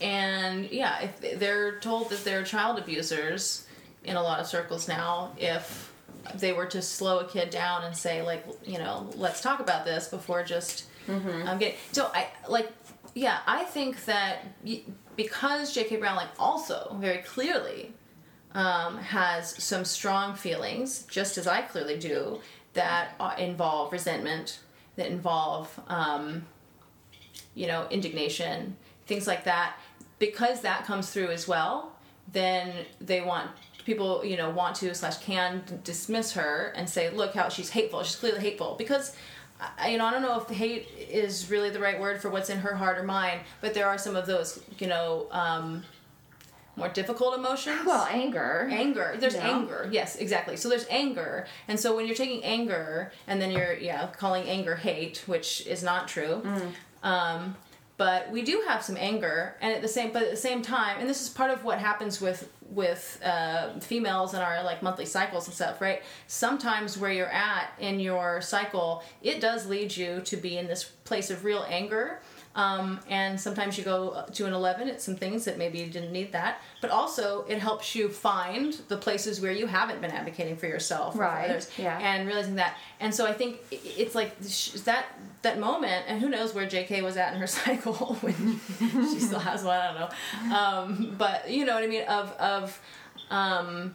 and yeah if they're told that they're child abusers in a lot of circles now if they were to slow a kid down and say like you know let's talk about this before just I'm getting so I like yeah I think that because J.K. Rowling also very clearly um, has some strong feelings, just as I clearly do, that uh, involve resentment, that involve, um, you know, indignation, things like that. Because that comes through as well, then they want people, you know, want to slash can dismiss her and say, look how she's hateful. She's clearly hateful because. I, you know, I don't know if hate is really the right word for what's in her heart or mind, but there are some of those, you know, um, more difficult emotions. well anger. Anger. There's Yeah. anger. Yes exactly. So there's anger. And so when you're taking anger and then you're yeah calling anger hate which is not true um, but we do have some anger and at the same but at the same time and this is part of what happens with with uh, females in our like monthly cycles and stuff right? Sometimes where you're at in your cycle it does lead you to be in this place of real anger Um, and sometimes you go to an 11 at some things that maybe you didn't need that. But also, it helps you find the places where you haven't been advocating for yourself or Right, for others. yeah. And realizing that. And so I think it's like that that moment, and who knows where JK was at in her cycle when she still has one, I don't know. Um, but you know what I mean? Of, of, um,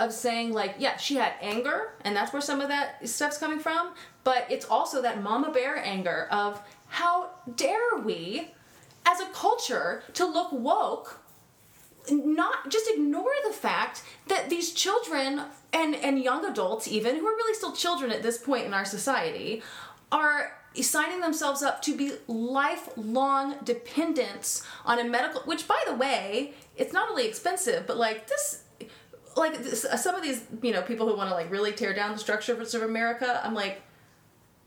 of saying like yeah she had anger and that's where some of that stuff's coming from but it's also that mama bear anger of how dare we as a culture to look woke not just ignore the fact that these children and and young adults even who are really still children at this point in our society are signing themselves up to be lifelong dependents on a medical which by the way it's not only expensive but like this like this, some of these you know people who want to like really tear down the structure of america i'm like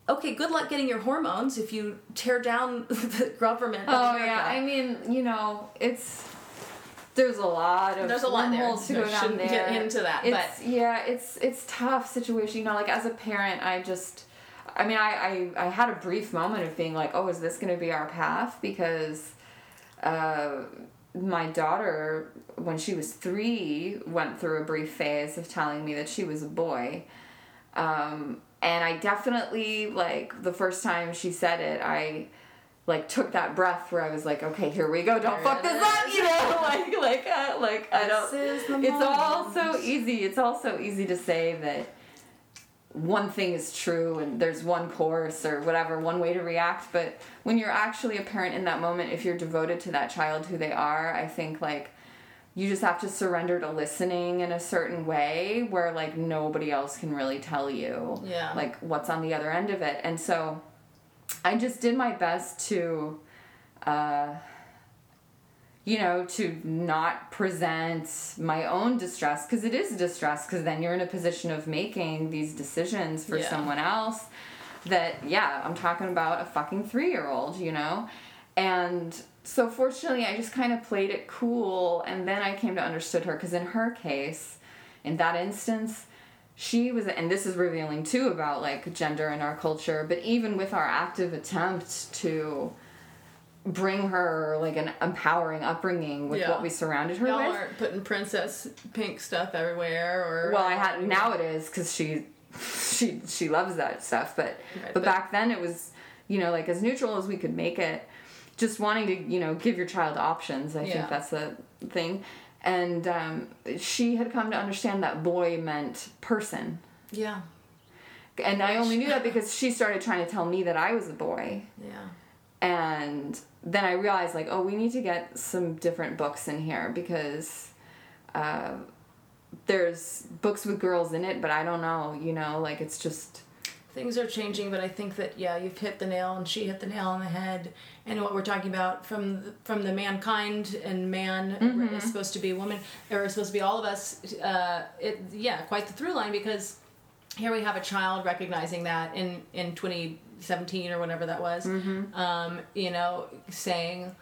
okay good luck getting your hormones if you tear down the government Oh yeah, I mean, you know, it's there's a lot of There's a lot there. to go We down there. get into that, It's, yeah, it's it's tough situation. You know, like as a parent, I just, I mean, I I, I had a brief moment of being like, oh, is this going to be our path? Because, uh, my daughter, when she was three, went through a brief phase of telling me that she was a boy. Um, and I definitely like the first time she said it, I like took that breath where I was like, okay, here we go, don't There fuck this up, you know, like like uh, like I don't. This is the It's all so easy. It's all so easy to say that one thing is true and there's one course or whatever, one way to react. But when you're actually a parent in that moment, if you're devoted to that child who they are, I think like you just have to surrender to listening in a certain way where like nobody else can really tell you Yeah. like what's on the other end of it. And so I just did my best to uh you know, to not present my own distress because it is distress because then you're in a position of making these decisions for Yeah. someone else that yeah, I'm talking about a fucking 3-year-old, you know. And so fortunately, I just kind of played it cool and then I came to understood her because in her case, in that instance, she was and this is revealing too about like gender in our culture, but even with our active attempt to bring her like an empowering upbringing with Yeah. what we surrounded her Y'all with. aren't putting princess pink stuff everywhere, or Well, I had now it is because she she she loves that stuff, but Right, but but- back then it was you know like as neutral as we could make it, just wanting to you know give your child options. I Yeah. think that's the thing, and um, she had come to understand that boy meant person. Yeah, And I only knew that because she started trying to tell me that I was a boy. yeah, and then I realized like, oh, we need to get some different books in here because uh, there's books with girls in it, but I don't know, you know, like it's just things are changing, but I think that yeah, you've hit the nail, and she hit the nail on the head. And what we're talking about from the, from the mankind and man Mm-hmm. is supposed to be woman, or supposed to be all of us. Uh, it yeah, quite the through line because here we have a child recognizing that in in 2017 or whenever that was Mm-hmm. um, you know saying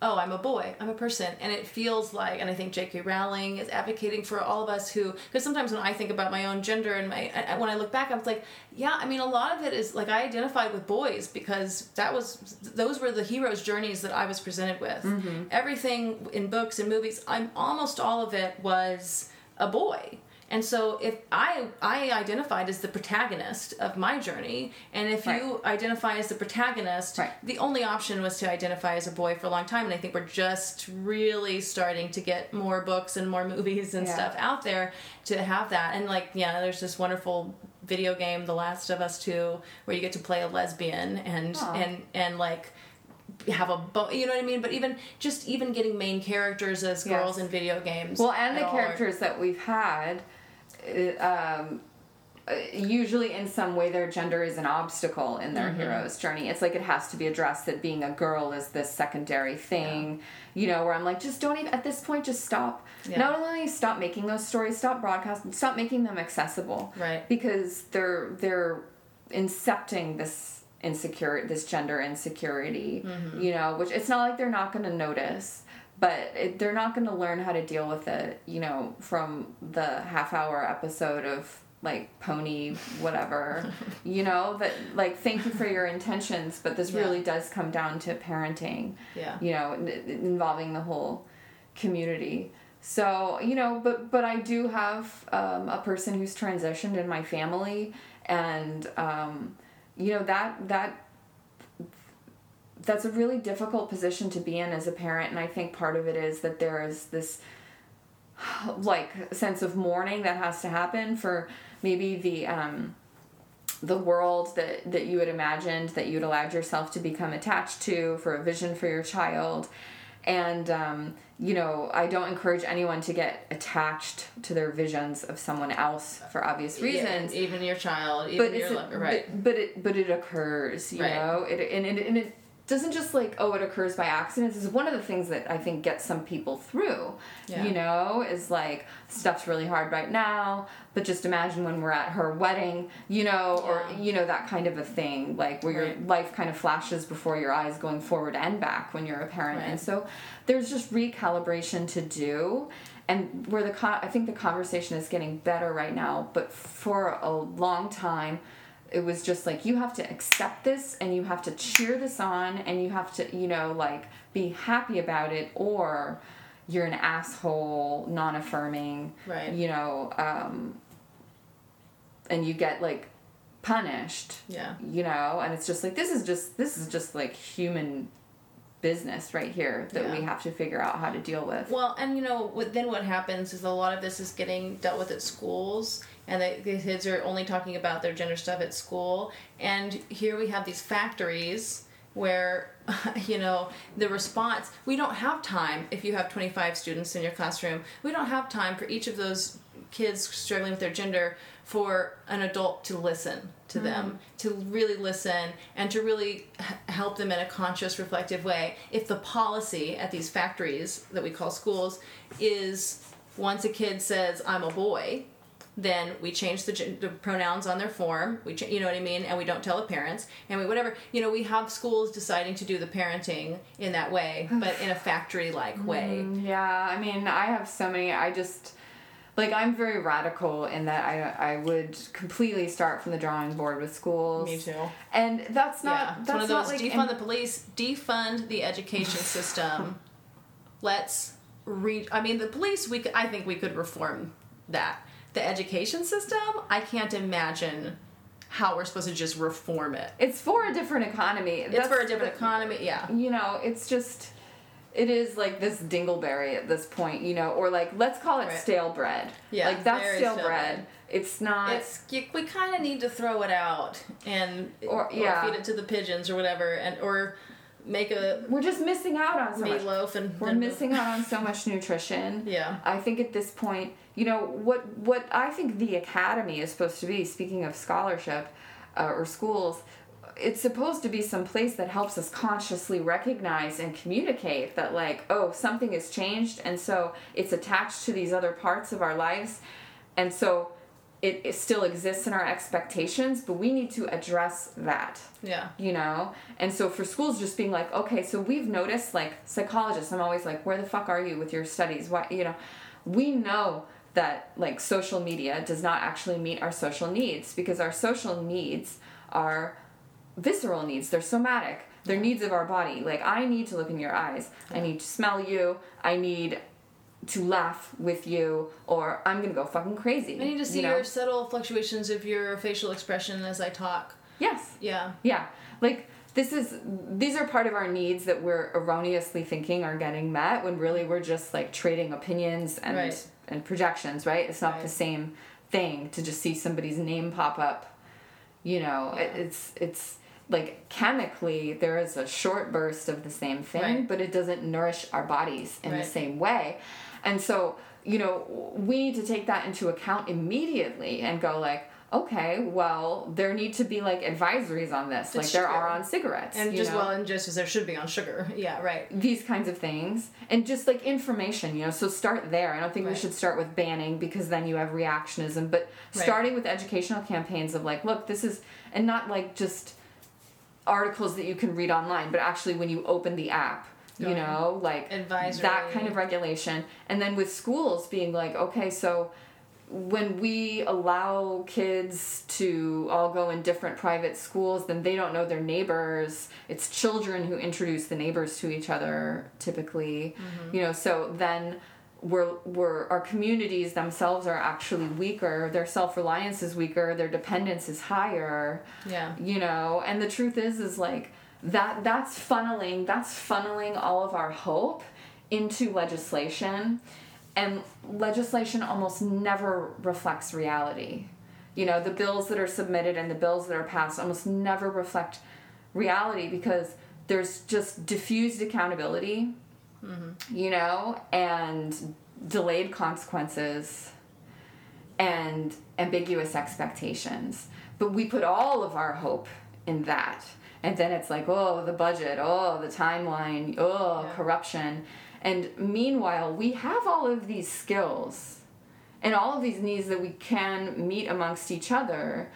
oh i'm a boy i'm a person. And it feels like and i think j.k rowling is advocating for all of us who because sometimes when i think about my own gender and my I- when i look back i'm like yeah i mean a lot of it is like i identified with boys because that was those were the hero's journeys that i was presented with. Mm-hmm. Everything in books and movies i'm almost all of it was a boy and so if I I identified as the protagonist of my journey, and if you identify as the protagonist, Right. the only option was to identify as a boy for a long time. And I think we're just really starting to get more books and more movies and Yeah. stuff out there to have that. And like, yeah, there's this wonderful video game, The Last of Us Two, where you get to play a lesbian and Aw. and and like have a bo- you know what I mean. But even just even getting main characters as Yes. girls in video games. well, and the all are- characters that we've had. Uh, Um, uh, usually, in some way, their gender is an obstacle in their hero's journey. It's like it has to be addressed that being a girl is this secondary thing, you know. Where I'm like, just don't even at this point, just stop. Yeah. Not only stop making those stories, stop broadcasting, stop making them accessible. Right. because they're they're incepting this insecure this gender insecurity Mm-hmm. you know which it's not like they're not going to notice but it, they're not going to learn how to deal with it you know from the half hour episode of like pony whatever you know that like thank you for your intentions but this Yeah. really does come down to parenting Yeah. you know n- involving the whole community so you know but but i do have um, a person who's transitioned in my family and um, you know that that that's a really difficult position to be in as a parent and i think part of it is that there is this like sense of mourning that has to happen for maybe the um the world that that you had imagined that you'd allowed yourself to become attached to for a vision for your child and um, you know i don't encourage anyone to get attached to their visions of someone else for obvious reasons Yeah, even your child, even but your it's lo- right. but, but it but it occurs you Right. know it and it, and it doesn't just like oh it occurs by accident is one of the things that i think gets some people through Yeah. you know is like stuff's really hard right now but just imagine when we're at her wedding you know or you know that kind of a thing like where your life kind of flashes before your eyes going forward and back when you're a parent Right. and so there's just recalibration to do and where the con- I think the conversation is getting better right now, but for a long time, it was just like you have to accept this and you have to cheer this on and you have to you know like be happy about it or you're an asshole, non-affirming, Right. you know, um, and you get like punished Yeah. you know and it's just like this is just this is just like human business right here that we have to figure out how to deal with Well, and you know, what, then what happens is a lot of this is getting dealt with at schools, and the, the kids are only talking about their gender stuff at school. And here we have these factories where, you know, the response we don't have time if you have 25 students in your classroom, we don't have time for each of those kids struggling with their gender for an adult to listen to mm-hmm. them, to really listen and to really help them in a conscious, reflective way. If the policy at these factories that we call schools is once a kid says, I'm a boy, then we change the, the pronouns on their form. We, ch- you know what I mean, and we don't tell the parents, and we whatever. You know, we have schools deciding to do the parenting in that way, but in a factory-like way. Mm, yeah i mean i have so many i just like i'm very radical in that i i would completely start from the drawing board with schools Me too. and that's not yeah, that's one of not those like defund the police, defund the education system. Let's read. I mean, the police. We I think we could reform that. The education system. I can't imagine how we're supposed to just reform it. it's for a different economy It's for a different economy. Yeah. you know, it's just it is like this dingleberry at this point, you know, or like let's call it Right. stale bread. Yeah, like that's stale, stale bread. bread. It's not. It's you, we kind of need to throw it out and Or- yeah. feed it to the pigeons or whatever, and or make a we're just missing out on so much. meatloaf and We're and- missing out on so much nutrition. Yeah. I think at this point, you know, what what I think the academy is supposed to be. Speaking of scholarship uh, or schools, it's supposed to be some place that helps us consciously recognize and communicate that, like, oh, something has changed, and so it's attached to these other parts of our lives, and so. It, it still exists in our expectations, but we need to address that. Yeah. you know? And so for schools just being like okay so we've noticed like psychologists i'm always like where the fuck are you with your studies? Why you know? We know that like social media does not actually meet our social needs because our social needs are visceral needs. They're somatic. They're needs of our body. Like i need to look in your eyes. I need to smell you. I need to laugh with you or i'm gonna go fucking crazy I need to see you know? your subtle fluctuations of your facial expression as I talk. yes Yeah. Yeah. Like this is these are part of our needs that we're erroneously thinking are getting met when really we're just like trading opinions and Right. and projections, right? It's not the same thing to just see somebody's name pop up. You know, it, Yeah. it's it's like chemically there is a short burst of the same thing, Right. but it doesn't nourish our bodies in the same way. And so, you know, we need to take that into account immediately and go like, okay, well, there need to be like advisories on this, like It's there true. are on cigarettes, And just know? well, and just as there should be on sugar. Yeah, right. these kinds of things and just like information you know so start there i don't think we should start with banning because then you have reactionism but Right. starting with educational campaigns of like look this is and not like just articles that you can read online but actually when you open the app you know like Advisory. that kind of regulation and then with schools being like okay so when we allow kids to all go in different private schools, then they don't know their neighbors. It's children who introduce the neighbors to each other typically. Mm-hmm. You know, so then we're, we're our communities themselves are actually weaker. Their self reliance is weaker. Their dependence is higher. Yeah. You know, and the truth is, is like that. That's funneling. That's funneling all of our hope into legislation and legislation almost never reflects reality. You know, the bills that are submitted and the bills that are passed almost never reflect reality because there's just diffused accountability, mm-hmm. you know, and delayed consequences and ambiguous expectations. But we put all of our hope in that. And then it's like, oh, the budget, oh, the timeline, oh, Yeah. corruption. And meanwhile, we have all of these skills and all of these needs that we can meet amongst each other,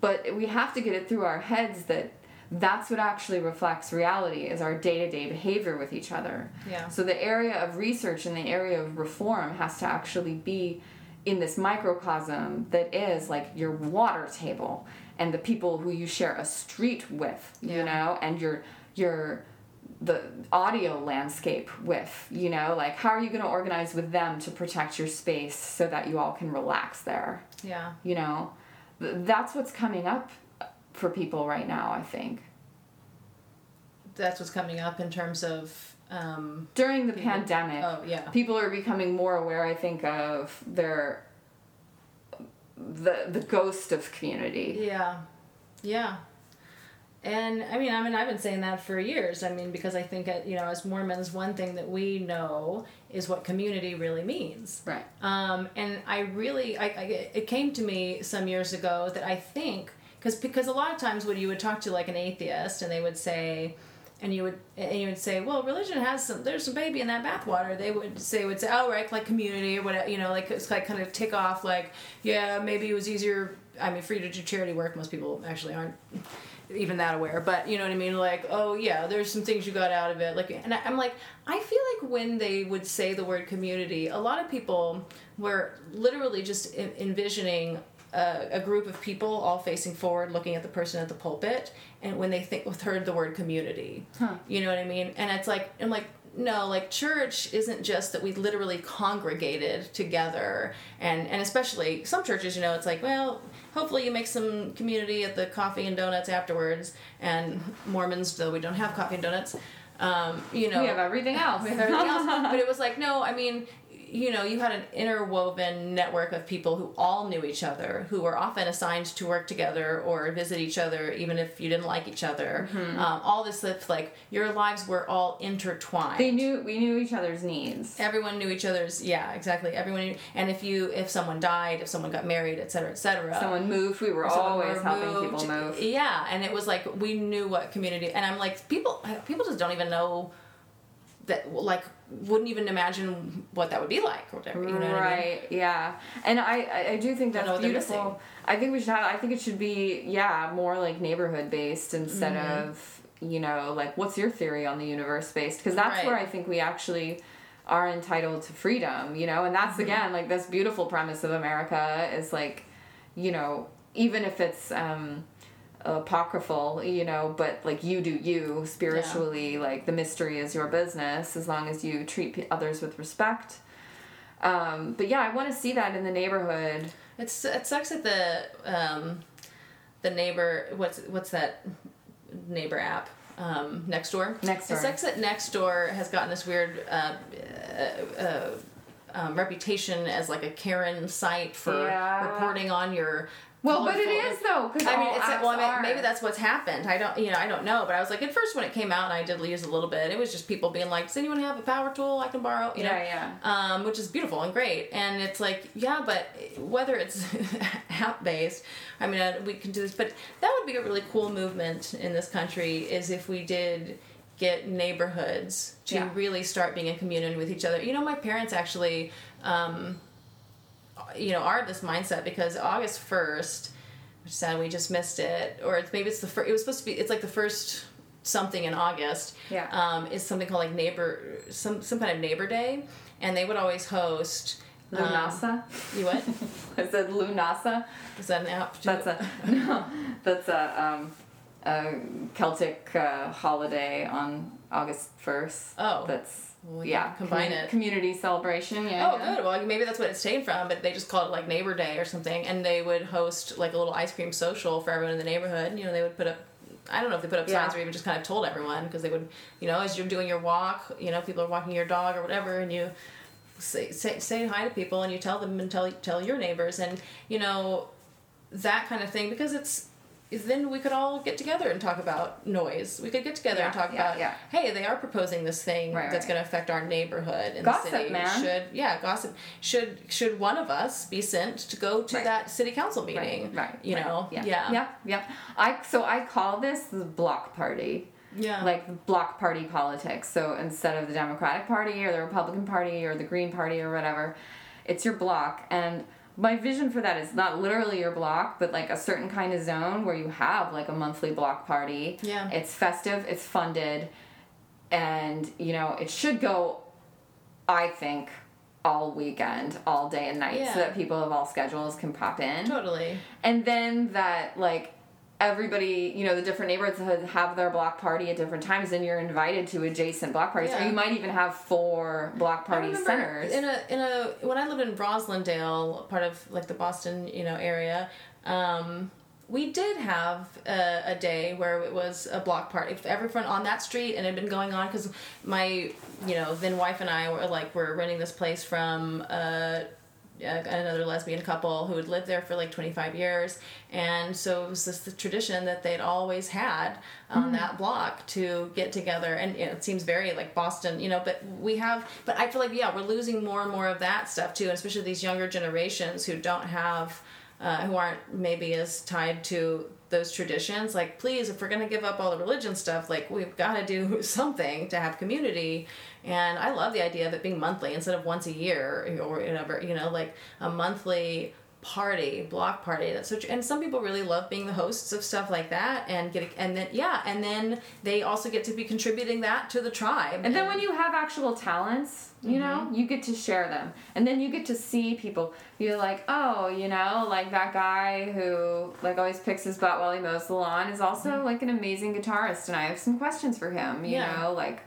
but we have to get it through our heads that that's what actually reflects reality is our day-to-day behavior with each other. Yeah. So the area of research and the area of reform has to actually be in this microcosm that is like your water table and the people who you share a street with, Yeah. you know, and your your the audio landscape with, you know, like how are you going to organize with them to protect your space so that you all can relax there, Yeah. you know? That's what's coming up for people right now, I think. That's what's coming up in terms of. Um, During the pandemic, oh yeah. people are becoming more aware i think of their the the ghost of community Yeah, yeah. And I mean, I mean, I've been saying that for years. I mean, because I think, uh, you know, as Mormons, one thing that we know is what community really means. right Um, and I really, I, I, it came to me some years ago that I think, because because a lot of times when you would talk to like an atheist and they would say, and you would and you would say, well, religion has some, there's some baby in that bathwater. They would say, would say, oh right, like community or whatever, you know, like it's like kind of tick off, like yeah, maybe it was easier. I mean, for you to do charity work, most people actually aren't even that aware but you know what i mean like oh yeah there's some things you got out of it like and I- i'm like i feel like when they would say the word community a lot of people were literally just en- envisioning a, a group of people all facing forward looking at the person at the pulpit and when they think heard the word community. Huh. you know what i mean? And it's like i'm like no like church isn't just that we literally congregated together. And and especially some churches you know it's like well hopefully you make some community at the coffee and donuts afterwards. And mormons though we don't have coffee and donuts um, you know. We have everything else. With everything else. But it was like, no, I mean, you know, you had an interwoven network of people who all knew each other, who were often assigned to work together or visit each other, even if you didn't like each other. Mm-hmm. Um, all this stuff, like your lives were all intertwined. they knew we knew each other's needs Everyone knew each other's. Yeah, exactly. Everyone knew. And if you, if someone died, if someone got married, etc., cetera, et cetera. someone moved we were always were helping moved. people move Yeah, and it was like we knew what community, and I'm like people, people just don't even know that, like, wouldn't even imagine what that would be like or whatever. You know what I mean? right yeah and i i, do think that's beautiful i think we should have i think it should be yeah more like neighborhood based instead Mm-hmm. of you know like what's your theory on the universe based because that's Right. where i think we actually are entitled to freedom you know and that's Mm-hmm. again like this beautiful premise of america is like you know even if it's um apocryphal you know but like you do you spiritually like the mystery is your business as long as you treat others with respect um but yeah i want to see that in the neighborhood It's it sucks that the um, the neighbor what's what's that neighbor app um, next door. Nextdoor. It sucks that Nextdoor has gotten this weird. Uh, uh, uh, um, reputation as like a Karen site for Yeah. reporting on your well but it colorful- though because I mean, it's like, well, are. maybe that's what's happened. I don't, you know, I don't know. But I was like, at first when it came out, and I did use a little bit. It was just people being like, "Does anyone have a power tool I can borrow?" You know, yeah yeah um, which is beautiful and great. And it's like, yeah, but whether it's app based, I mean, uh, we can do this, but that would be a really cool movement in this country. Is if we did get neighborhoods to Yeah. really start being in communion with each other. You know, my parents actually. Um, you know, are this mindset because August first, which sad we just missed it, or it's maybe it's the first. It was supposed to be. It's like the first something in August. Yeah. Um, is something called like neighbor some some kind of neighbor day, and they would always host Lunasa. You what? I said Lunasa. Is that an app? Too? That's a no. That's a um, a Celtic uh, holiday on August first. Oh. That's Well, we yeah. combine commu- it. Community celebration. Yeah. Oh, yeah. good. Well, maybe that's what it's taken from, but they just called it like Neighbor Day or something, and they would host like a little ice cream social for everyone in the neighborhood. You know, they would put up. I don't know if they put up Yeah. signs or even just kind of told everyone because they would, you know, as you're doing your walk, you know, people are walking your dog or whatever, and you say say, say hi to people and you tell them and tell tell your neighbors and you know that kind of thing because it's then we could all get together and talk about noise. We could get together and talk yeah, about, yeah. hey, they are proposing this thing Right, that's right. going to affect our neighborhood in Gossip, the city. man. Should yeah, gossip. Should should one of us be sent to go to Right. that city council meeting? Right. You know. Yeah. Yeah. Yeah. Yeah. I so I call this the block party. Yeah. like block party politics. So instead of the Democratic Party or the Republican Party or the Green Party or whatever, it's your block. And my vision for that is not literally your block, but like a certain kind of zone where you have like a monthly block party. Yeah. It's festive, it's funded, and you know, it should go, I think, all weekend, all day and night, Yeah. so that people of all schedules can pop in totally. and then that like everybody you know the different neighborhoods have their block party at different times and you're invited to adjacent block parties or you might even have four block party centers in a in a when I lived in Roslindale, part of like the Boston you know area. Um, we did have a, a day where it was a block party. If everyone on that street and it had been going on because my you know then wife and I were like we're renting this place from uh, another lesbian couple who had lived there for like 25 years. And so it was this the tradition that they'd always had on that block to get together. And you know, it seems very like boston you know but we have but i feel like yeah we're losing more and more of that stuff too and especially these younger generations who don't have uh, who aren't maybe as tied to those traditions. Like please if we're going to give up all the religion stuff like we've got to do something to have community and i love the idea of it being monthly instead of once a year or whatever you know like a monthly party block party that's such and some people really love being the hosts of stuff like that and get and then yeah and then they also get to be contributing that to the tribe. And then when you have actual talents you know mm-hmm. you get to share them. And then you get to see people. You're like oh you know like that guy who like always picks his butt while he mows the lawn is also mm-hmm. like an amazing guitarist and i have some questions for him you Yeah. know like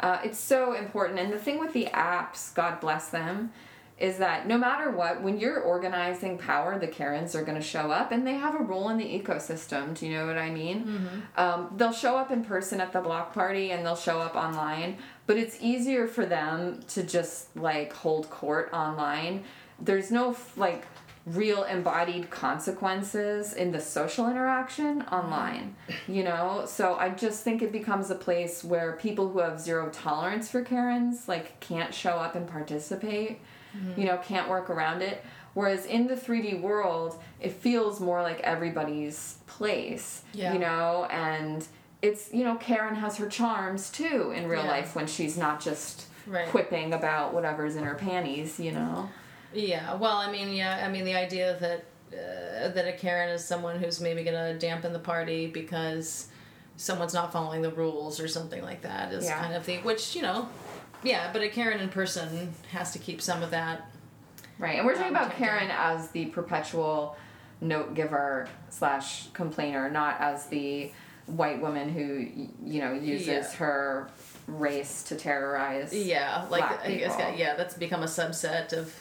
uh, it's so important. And the thing with the apps god bless them is that no matter what when you're organizing power the karens are going to show up and they have a role in the ecosystem. Do you know what i mean? Um, they'll show up in person at the block party and they'll show up online but it's easier for them to just like hold court online. There's no like real embodied consequences in the social interaction online you know so i just think it becomes a place where people who have zero tolerance for karens like can't show up and participate mm-hmm. you know can't work around it whereas in the 3d world it feels more like everybody's place Yeah. you know and it's you know karen has her charms too in real Yeah. life when she's not just Right. quipping about whatever's in her panties you know Yeah, well, I mean, yeah, I mean, the idea that uh, that a Karen is someone who's maybe gonna dampen the party because someone's not following the rules or something like that is Yeah. kind of the which you know, yeah, but a Karen in person has to keep some of that. Right, and we're talking Um, about Karen as the perpetual note giver slash complainer, not as the white woman who you know uses Yeah. her race to terrorize. Yeah, like I guess yeah, that's become a subset of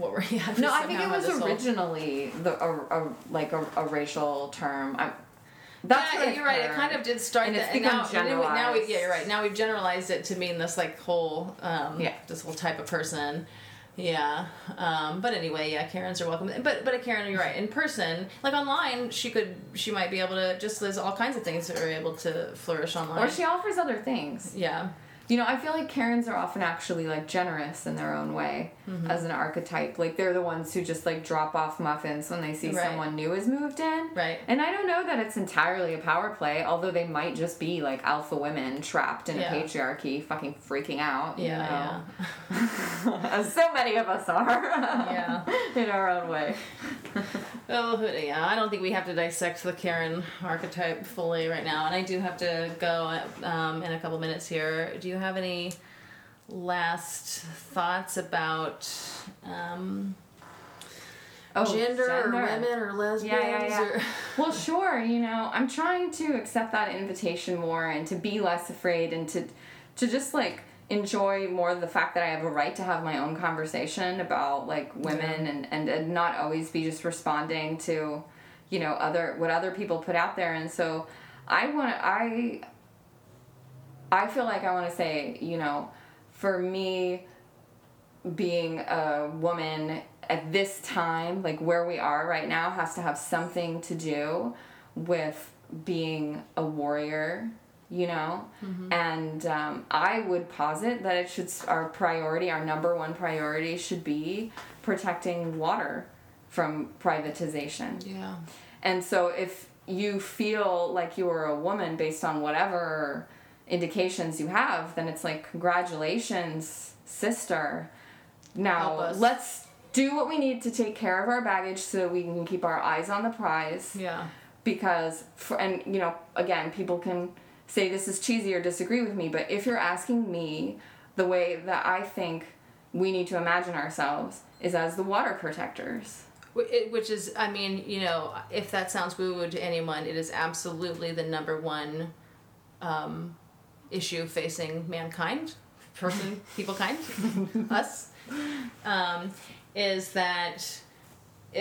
what we're yeah. No, I think it was whole- originally the a, a like a, a racial term. I, that's yeah, you're right. It kind of did start And that, now, and then we- now we, yeah, generalized. you're right. Now we've generalized it to mean this like whole, um, Yeah. this whole type of person. Yeah. Um, but anyway, yeah, Karens are welcome. But but a Karen, you're right. In person, like online, she could she might be able to just there's all kinds of things that are able to flourish online. Or she offers other things. yeah. You know, I feel like Karens are often actually like generous in their own way as an archetype. Like they're the ones who just like drop off muffins when they see Right. someone new has moved in. Right. And I don't know that it's entirely a power play, although they might just be like alpha women trapped in Yeah. a patriarchy, fucking freaking out. you Yeah. know? as so many of us are. Yeah. in our own way. Oh, yeah. I don't think we have to dissect the Karen archetype fully right now, and I do have to go um, in a couple minutes here. Do you have any last thoughts about um, Oh, gender, or women or lesbians? Yeah, yeah, yeah. Or, Well, sure, you know, I'm trying to accept that invitation more and to be less afraid and to to just like enjoy more the fact that I have a right to have my own conversation about like women and, and, and not always be just responding to, you know, other what other people put out there. And so I want to I I feel like I want to say, you know, for me being a woman at this time, like where we are right now, has to have something to do with being a warrior, you know? And um, I would posit that it should, our priority, our number one priority should be protecting water from privatization. yeah. And so if you feel like you are a woman based on whatever indications you have, then it's like congratulations, sister. Now let's do what we need to take care of our baggage so we can keep our eyes on the prize Yeah. because for and you know again people can say this is cheesy or disagree with me but if you're asking me the way that I think we need to imagine ourselves is as the water protectors. Which is, I mean, you know, if that sounds woo woo to anyone, it is absolutely the number one um, issue facing mankind, person, people kind, us, um, is that uh,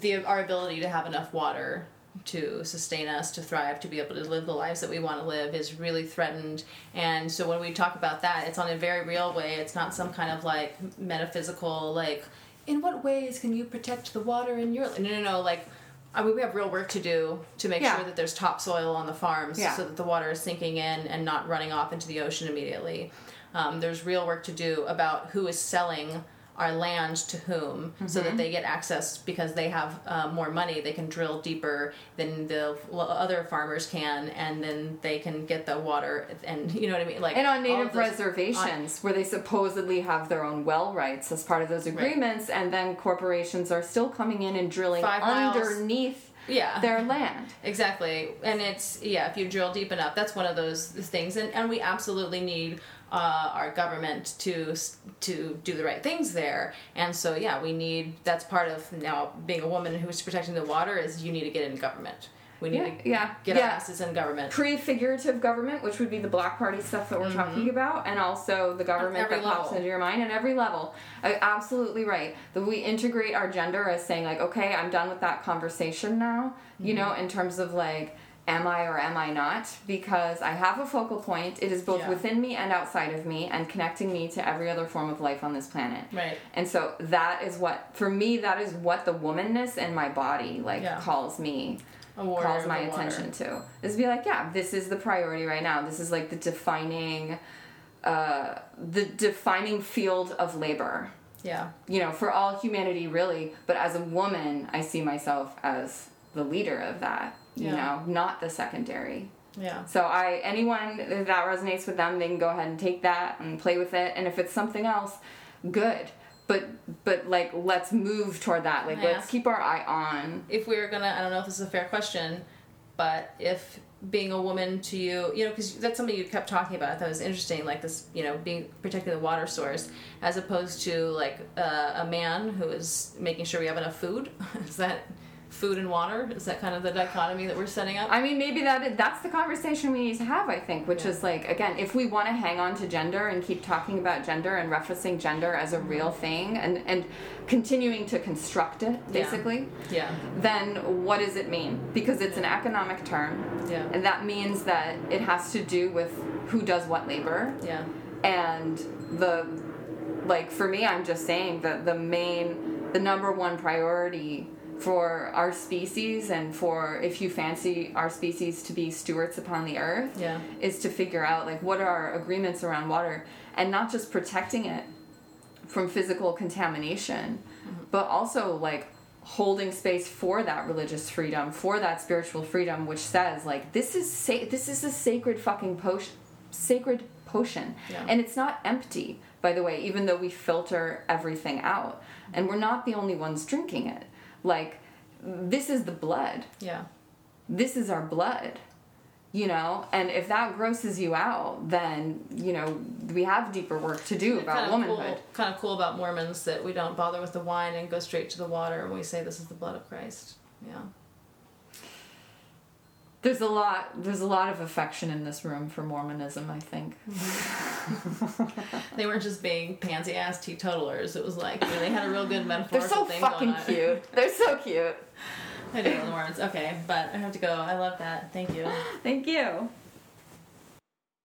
the our ability to have enough water to sustain us, to thrive, to be able to live the lives that we want to live is really threatened. And so when we talk about that, it's on a very real way. It's not some kind of like metaphysical, like, in what ways can you protect the water in your. No, no, no. Like, I mean, we have real work to do to make Yeah. sure that there's topsoil on the farms Yeah. so that the water is sinking in and not running off into the ocean immediately. Um, there's real work to do about who is selling our land to whom so Mm-hmm. that they get access because they have uh, more money they can drill deeper than the other farmers can and then they can get the water and you know what i mean like And on native those- reservations, where they supposedly have their own well rights as part of those agreements, and then corporations are still coming in and drilling Five miles. underneath yeah their land. Exactly. And it's, yeah, if you drill deep enough, that's one of those things. And, and we absolutely need uh, our government to to do the right things there. And so, yeah, we need, that's part of now being a woman who's protecting the water is you need to get in government. We need Yeah, to yeah, get yeah. our asses in government. Prefigurative government, which would be the Block Party stuff that we're talking about, and also the government that pops into your mind at every level. Absolutely right. That we integrate our gender as saying like, okay, I'm done with that conversation now. You know, in terms of like, am I or am I not? Because I have a focal point. It is both Yeah. within me and outside of me, and connecting me to every other form of life on this planet. Right. And so that is what, for me, that is what the womanness in my body like Yeah. calls me calls my attention to is be like yeah this is the priority right now this is like the defining uh, the defining field of labor Yeah. you know for all humanity really but as a woman i see myself as the leader of that you Yeah. know not the secondary Yeah. so i anyone that resonates with them they can go ahead and take that and play with it and if it's something else good but but like let's move toward that like I let's keep our eye on if we were gonna, I don't know if this is a fair question, but if being a woman to you, you know, because that's something you kept talking about. That was interesting, like this, you know, being protecting the water source, as opposed to like uh, a man who is making sure we have enough food. is that food and water? Is that kind of the dichotomy that we're setting up? I mean, maybe that that's the conversation we need to have. I think, which Yeah. is like again, if we want to hang on to gender and keep talking about gender and referencing gender as a real mm-hmm. thing and and continuing to construct it basically, yeah. then what does it mean? Because it's an economic term, Yeah. and that means that it has to do with who does what labor Yeah. and the like for me i'm just saying that the main the number one priority for our species and for if you fancy our species to be stewards upon the earth Yeah. is to figure out like what are our agreements around water? And not just protecting it from physical contamination mm-hmm. but also like holding space for that religious freedom for that spiritual freedom which says like this is sa- this is a sacred fucking potion sacred potion. Yeah. and it's not empty by the way even though we filter everything out. And we're not the only ones drinking it like this is the blood Yeah. this is our blood you know and if that grosses you out then you know we have deeper work to do about kind of womanhood cool, kind of cool about Mormons that we don't bother with the wine and go straight to the water and we say this is the blood of Christ. Yeah. There's a lot there's a lot of affection in this room for mormonism i think They weren't just being pansy ass teetotalers. It was like you know, they had a real good metaphor. they're so thing fucking going on. cute they're so cute I don't know the words. Okay, but I have to go. I love that. Thank you. thank you